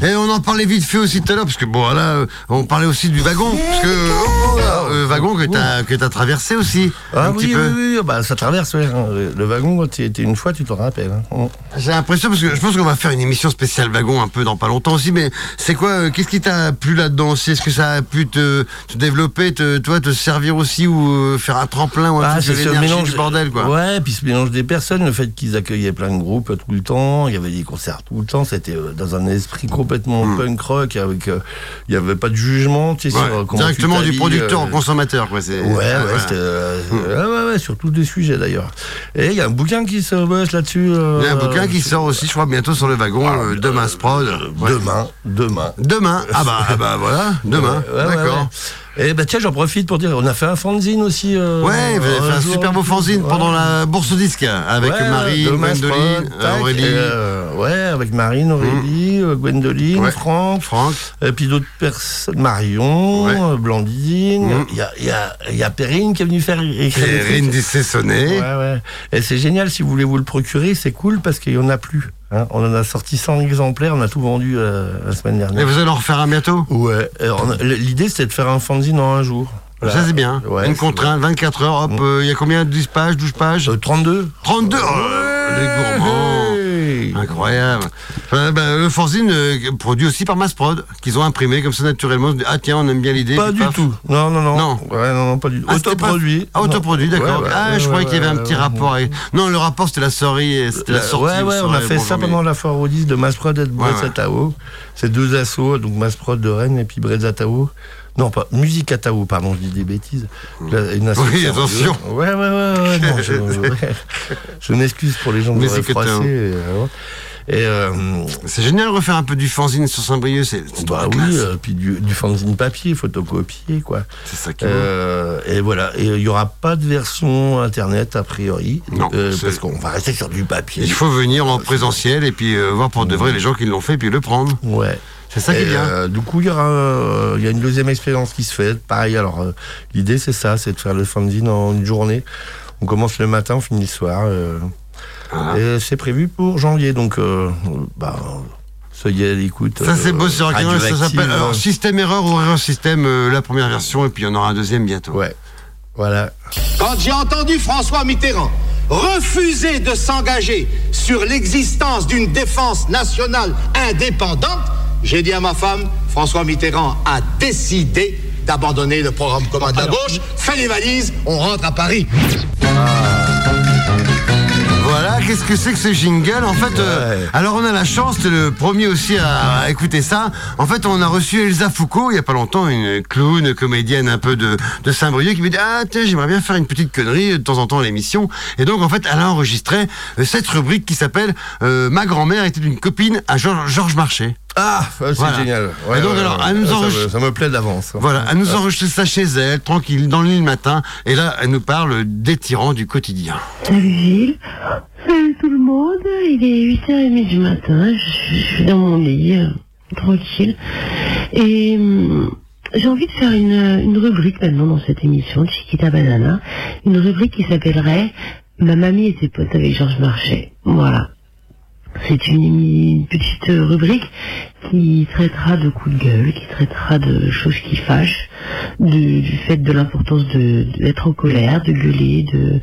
Et on en parlait vite fait aussi tout à l'heure, parce que bon, là, on parlait aussi du wagon. Parce que, oh, oh, euh, wagon que que t'as traversé aussi. Ah un oui, petit oui, peu. oui, bah, ça traverse, ouais. hein. Le wagon, quand tu étais une fois, tu t'en rappelles. hein. Mm. J'ai l'impression, parce que je pense qu'on va faire une émission spéciale wagon un peu dans pas longtemps aussi, mais c'est quoi, euh, qu'est-ce qui t'a plu là-dedans Est-ce que ça a pu te, te développer, te, toi, te servir aussi ou euh, faire un tremplin ou Ah, c'est ce mélange du bordel, quoi? Ouais, puis ce mélange des personnes, le fait qu'ils accueillaient plein de groupes euh, tout le temps, il y avait des concerts tout le temps, c'était dans un esprit complètement punk rock, avec, il y avait pas de jugement, tu sais. Ouais, sur comment tu Directement du producteur au consommateur, quoi. Ouais, Ah, voilà. euh, ouais, ouais, ouais, sur tous les sujets d'ailleurs. Et il y a un bouquin qui se bosse là-dessus. euh, Il y a un bouquin qui sort aussi, je crois, bientôt sur le wagon, euh, demain Sprod. Demain, demain. Demain. Ah bah, ah bah voilà, (laughs) demain. D'accord. Et bah tiens, j'en profite pour dire, on a fait un fanzine aussi. euh, Ouais, vous avez fait un jour. super beau fanzine Ouais. pendant la bourse disque avec Ouais, Marie, Gwendoline, tac, Aurélie, euh, ouais, avec Marine, Aurélie, euh, Gwendoline, Ouais. Franck, Franck. et puis d'autres personnes, Marion, euh, Blandine, Mhm. il y, a, il y, a, y a Perrine qui est venue faire écrire Perrine truc. Dissessonné. Ouais, ouais. Et c'est génial, si vous voulez vous le procurer, c'est cool parce qu'il y en a plus. Hein. On en a sorti 100 exemplaires, on a tout vendu euh, la semaine Et dernière. vous allez en refaire un bientôt? Ouais, et a- l'idée c'était de faire un fanzine en un jour. Voilà. Ça c'est bien. Ouais, Une contrainte, 24 heures, hop, euh, il y a combien 10 pages, 12 pages? Euh, 32 32 oh, Les gourmands Incroyable. Enfin, bah, le fanzine euh, produit aussi par Massprod, qu'ils ont imprimé comme ça naturellement. Ah tiens, on aime bien l'idée. Pas du paf. tout. Non, non, non. Non. Ouais, non, non, pas du tout. Ah, c'était pas- Autoproduit. Ah, autoproduit, d'accord. Ouais, ouais, ah, je croyais qu'il y avait un petit rapport. avec- Non, le rapport c'était la sortie, c'était la La- sortie. ouais, ouais, on a fait ça pendant la foire au 10 de Massprod et de Ouais, Brezza ouais. Tao. C'est deux assos, donc Massprod de Rennes et puis Brezza Tao. Non, pas Musique à Tao, pardon, je dis des bêtises. La- une asso Oui, attention. Ouais, ouais, ouais, ouais. non, je ouais. (laughs) Je m'excuse pour les gens à Tao. froissé. Et, euh, et, euh, C'est génial de refaire un peu du fanzine sur Saint-Brieuc. C'est bah oui, euh, puis du, du fanzine papier, photocopié, quoi. C'est ça qui. Euh, et voilà, et il n'y aura pas de version internet a priori, Non, euh, parce qu'on va rester sur du papier. Il faut venir en présentiel et puis euh, voir pour de vrai les gens qui l'ont fait et puis le prendre. Ouais. C'est ça qui est bien. euh, du coup, il y aura, euh, il y a une deuxième expérience qui se fait. Pareil, alors euh, l'idée c'est ça, c'est de faire le fanzine en une journée. On commence le matin, on finit le soir. euh, Voilà. Et c'est prévu pour janvier, donc euh, bah, soyez à l'écoute. Ça c'est euh, beau sur Rock'n'Roll, ça s'appelle alors, euh, Système Erreur ou Erreur Système, euh, la première version et puis il y en aura un deuxième bientôt. Ouais, voilà. Quand j'ai entendu François Mitterrand refuser de s'engager sur l'existence d'une défense nationale indépendante, j'ai dit à ma femme, François Mitterrand a décidé d'abandonner le programme commun de la gauche, fais les valises, on rentre à Paris. Voilà, qu'est-ce que c'est que ce jingle En fait, euh, alors on a la chance, c'est le premier aussi à, à écouter ça. En fait, on a reçu Elsa Foucault il y a pas longtemps, une clown, comédienne un peu de, de Saint-Brieuc, qui me dit ah tiens j'aimerais bien faire une petite connerie de temps en temps à l'émission. Et donc en fait, elle a enregistré euh, cette rubrique qui s'appelle euh, Ma grand-mère était une copine à Georges Georges Marchais. Ah, c'est Voilà. génial. Et donc, alors, elle nous ça, me, ça me plaît d'avance. Voilà, elle nous enregistre ça chez elle, tranquille, dans le lit le matin. Et là, elle nous parle des tyrans du quotidien. Salut Gilles. Salut tout le monde. Il est 8h30 du matin. Je, je suis dans mon lit, euh, tranquille. Et hum, j'ai envie de faire une, une rubrique maintenant dans cette émission de Chiquita Banana. Une rubrique qui s'appellerait Ma mamie était pote avec Georges Marchais. Voilà. C'est une, petite rubrique qui traitera de coups de gueule, qui traitera de choses qui fâchent, du fait de l'importance d'être en colère, de gueuler, de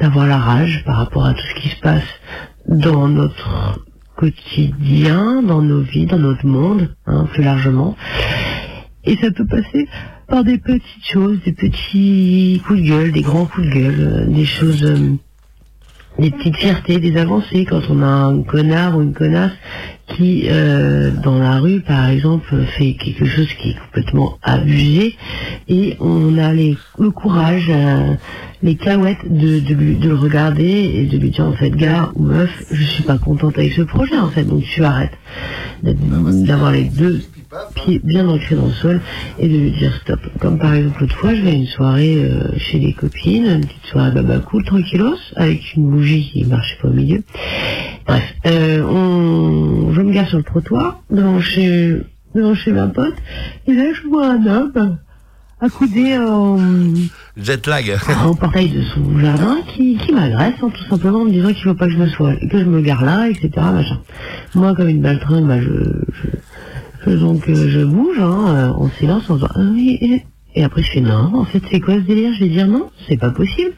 d'avoir la rage par rapport à tout ce qui se passe dans notre quotidien, dans nos vies, dans notre monde, hein, plus largement. Et ça peut passer par des petites choses, des petits coups de gueule, des grands coups de gueule, euh, des choses, euh, des petites fiertés, des avancées. Quand on a un connard ou une connasse qui, euh, dans la rue, par exemple, fait quelque chose qui est complètement abusé, et on a les, le courage, euh, les cahuètes de, de, lui- de le regarder et de lui dire en fait, gars ou meuf, je suis pas contente avec ce projet en fait, donc tu arrêtes d'avoir les deux pieds bien ancrés dans le sol et de lui dire stop. Comme par exemple l'autre fois, je vais à une soirée euh, chez les copines, une petite soirée baba cool, tranquillos, avec une bougie qui marchait pas au milieu. Bref, euh, on, je me gare sur le trottoir, devant chez, devant chez ma pote, et là je vois un homme accoudé en, Jet lag. au portail de son jardin qui, qui m'agresse hein, tout simplement en me disant qu'il faut pas que je me sois, que je me gare là, etc. Machin. Moi, comme une baltringue, bah, je, je, je- donc euh, je bouge hein, euh, en silence en disant oui, et, après je fais non, en fait c'est quoi ce délire? Je vais dire non, c'est pas possible.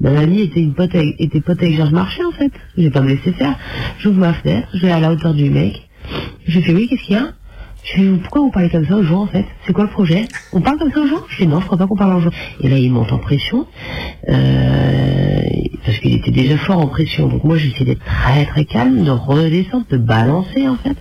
Ma mamie était une pote avec, était pote avec Georges Marchais en fait. Je vais pas me laisser faire. J'ouvre ma fenêtre, je vais à la hauteur du mec. Je fais oui, qu'est-ce qu'il y a? Je fais, pourquoi vous parlez comme ça aux gens en fait? C'est quoi le projet? On parle comme ça aux gens? Je fais non, je crois pas qu'on parle aux gens. Et là il monte en pression, euh, parce qu'il était déjà fort en pression. Donc moi j'essaie d'être très très calme, de redescendre, de balancer en fait.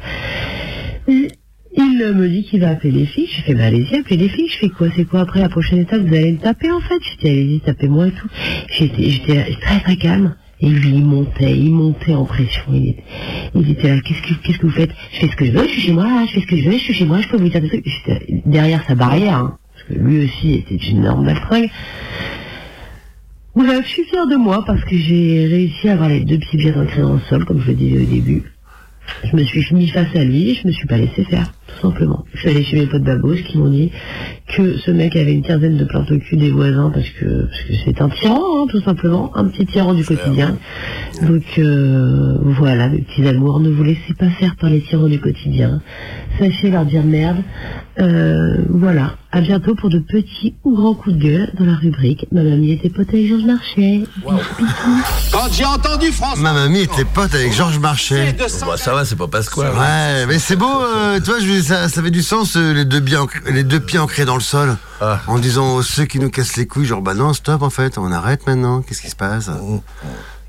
Il me dit qu'il va appeler les filles. Je fais bah allez-y, appelez les filles. Je fais quoi? C'est quoi? Après la prochaine étape Vous allez me taper en fait? Je dis allez-y, tapez-moi et tout. J'étais j'étais très très calme. Et lui, il montait, il montait en pression. Il était, là, qu'est-ce que, vous faites? Je fais ce que je veux, je suis chez moi, je fais ce que je veux, je suis chez moi, je peux vous dire des trucs. J'étais derrière sa barrière, hein, parce que lui aussi était une énorme baltringue. Bref, je suis fier de moi parce que j'ai réussi à avoir les deux pieds bien ancrés dans le sol, comme je le disais au début. Je me suis mis face à lui et je me suis pas laissé faire, tout simplement. Je suis allé chez mes potes babos qui m'ont dit que ce mec avait une quinzaine de plaintes au cul des voisins parce que parce que c'est un tyran, hein, tout simplement, un petit tyran du quotidien. Donc euh, voilà, mes petits amours, ne vous laissez pas faire par les tyrans du quotidien. Sachez leur dire merde. Euh, voilà, À bientôt pour de petits ou grands coups de gueule dans la rubrique Ma mamie était pote avec Georges Marchais. Quand j'ai entendu François. Ma mamie était pote avec Georges Marchais. Bah, ça va, c'est pas Pasquale. Ouais, mais c'est beau, euh, tu vois, je- ça, ça avait du sens, euh, les, deux pieds ancrés- les deux pieds ancrés dans le sol. En disant aux ceux qui nous cassent les couilles, genre, bah non, stop, en fait, on arrête maintenant, qu'est-ce qui se passe On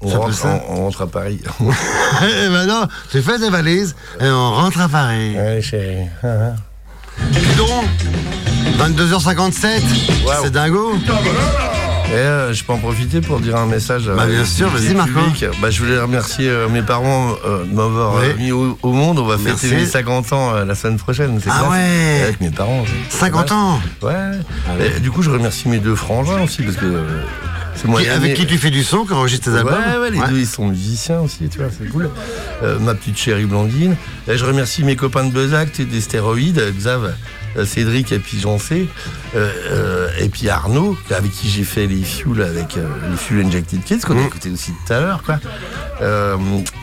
Ça rentre, ça on, on rentre à Paris. Eh ben non, tu fais des valises et on rentre à Paris. Ouais, chérie. Dis donc, 22h57, c'est dingo. Et euh, je peux en profiter pour dire un message. à- Bah, bien sûr, au vas-y, Marco. Bah, je voulais remercier euh, mes parents euh, de m'avoir euh, Oui. mis au, au monde. On va Merci. fêter les 50 ans euh, la semaine prochaine. c'est Ah classe. ouais. Avec mes parents. c'est- 50 ouais. ans Ouais. Et du coup, je remercie mes deux frangins aussi parce que euh, c'est moi. Qui- Avec qui tu fais du son, qui enregistre tes albums Ouais, ouais, les deux ils sont musiciens aussi, tu vois, c'est cool. Euh, ma petite chérie Blandine. Et je remercie mes copains de Bezac, des stéroïdes, Xav, euh, Cédric et puis Jancé. Euh, euh, et puis Arnaud, avec qui j'ai fait les fuels avec euh, les fuels Injected Kids, qu'on a écouté aussi tout à l'heure, quoi. Euh,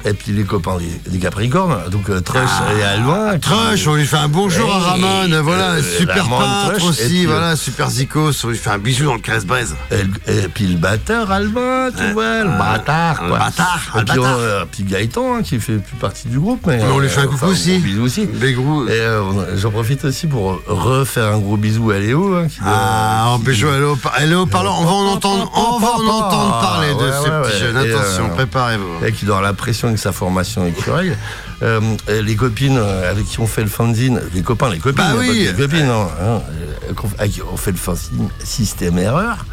et puis les copains des, des Capricornes, donc euh, Trush et Alvin. qui- Trush, on lui fait un bonjour à Hey, Ramon, voilà, euh, super peintre Trush, aussi, puis, euh, voilà, super zikos, on lui fait un bisou dans le casse-braise. Et, et puis le batteur Alvin, tu vois, le bâtard. le quoi. bâtard, Et le puis, bâtard. euh, puis Gaëtan, hein, qui fait plus partie du groupe. Mais, Mais on lui fait un euh, coucou enfin, aussi. bisou aussi. Bégrou. Et euh, j'en profite aussi pour refaire un gros bisou à Léo. hein, Ah, en Peugeot, elle est au par- elle est au parlant, on va en entendre, on va en entendre parler de Ouais, ce ouais, petit ouais. jeune. Et, Attention, euh, préparez-vous. Et qui doit avoir la pression avec sa formation écureuil. Euh, et les copines euh, avec qui on fait le fanzine, les copains, les copines, Bah oui. les copines, non, hein, euh, qu'on- avec qui on fait le fanzine système erreur.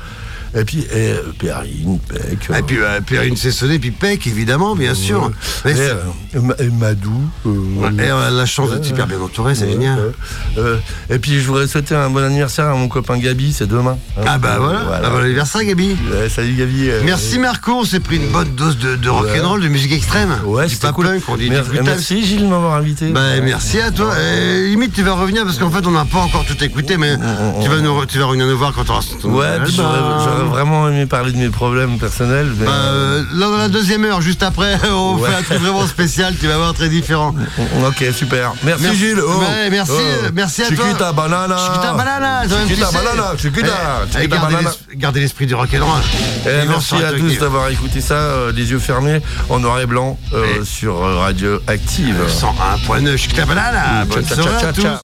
Et puis, et, euh, Perrine, Peck. Et puis, euh, Perrine Cessonnet, et puis Peck, évidemment, bien sûr. Et, c'est- euh, et Madou. euh, Et on a la chance d'être super bien entouré, c'est génial. Euh, et puis je voudrais souhaiter un bon anniversaire à mon copain Gabi, c'est demain. Hein. Ah bah voilà, Ah, bon anniversaire Gabi. Salut Gabi. euh, Merci Marco, on s'est pris une bonne dose de, de rock'n'roll, de musique extrême. Ouais, c'était pop cool. punk, on dit Merci, merci Gilles de m'avoir invité. Bah, merci à toi. Euh, limite, tu vas revenir parce qu'en fait, on n'a pas encore tout écouté, mais tu vas, nous, tu vas revenir nous voir quand auras ton Ouais, puis j'aurais vraiment aimé parler de mes problèmes personnels. mais, Bah, euh, là, dans la deuxième heure, juste après, (laughs) on Ouais. fait un truc vraiment spécial, tu vas voir très différent. (laughs) Ok, super. Merci, Merci- Gilles. Oh. Ouais, merci, Oh. merci à toi. Chiquita banana. Chiquita banana, toi Chiquita banana. Chiquita. Eh, Chiquita gardez banana. Gardez l'esprit du rock'n'roll. Eh, merci à tous d'avoir écouté ça, euh, les yeux fermés, en noir et blanc, euh, sur euh, Radio Active. 101.9, Chiquita banana. Bonne soirée ciao, à tous.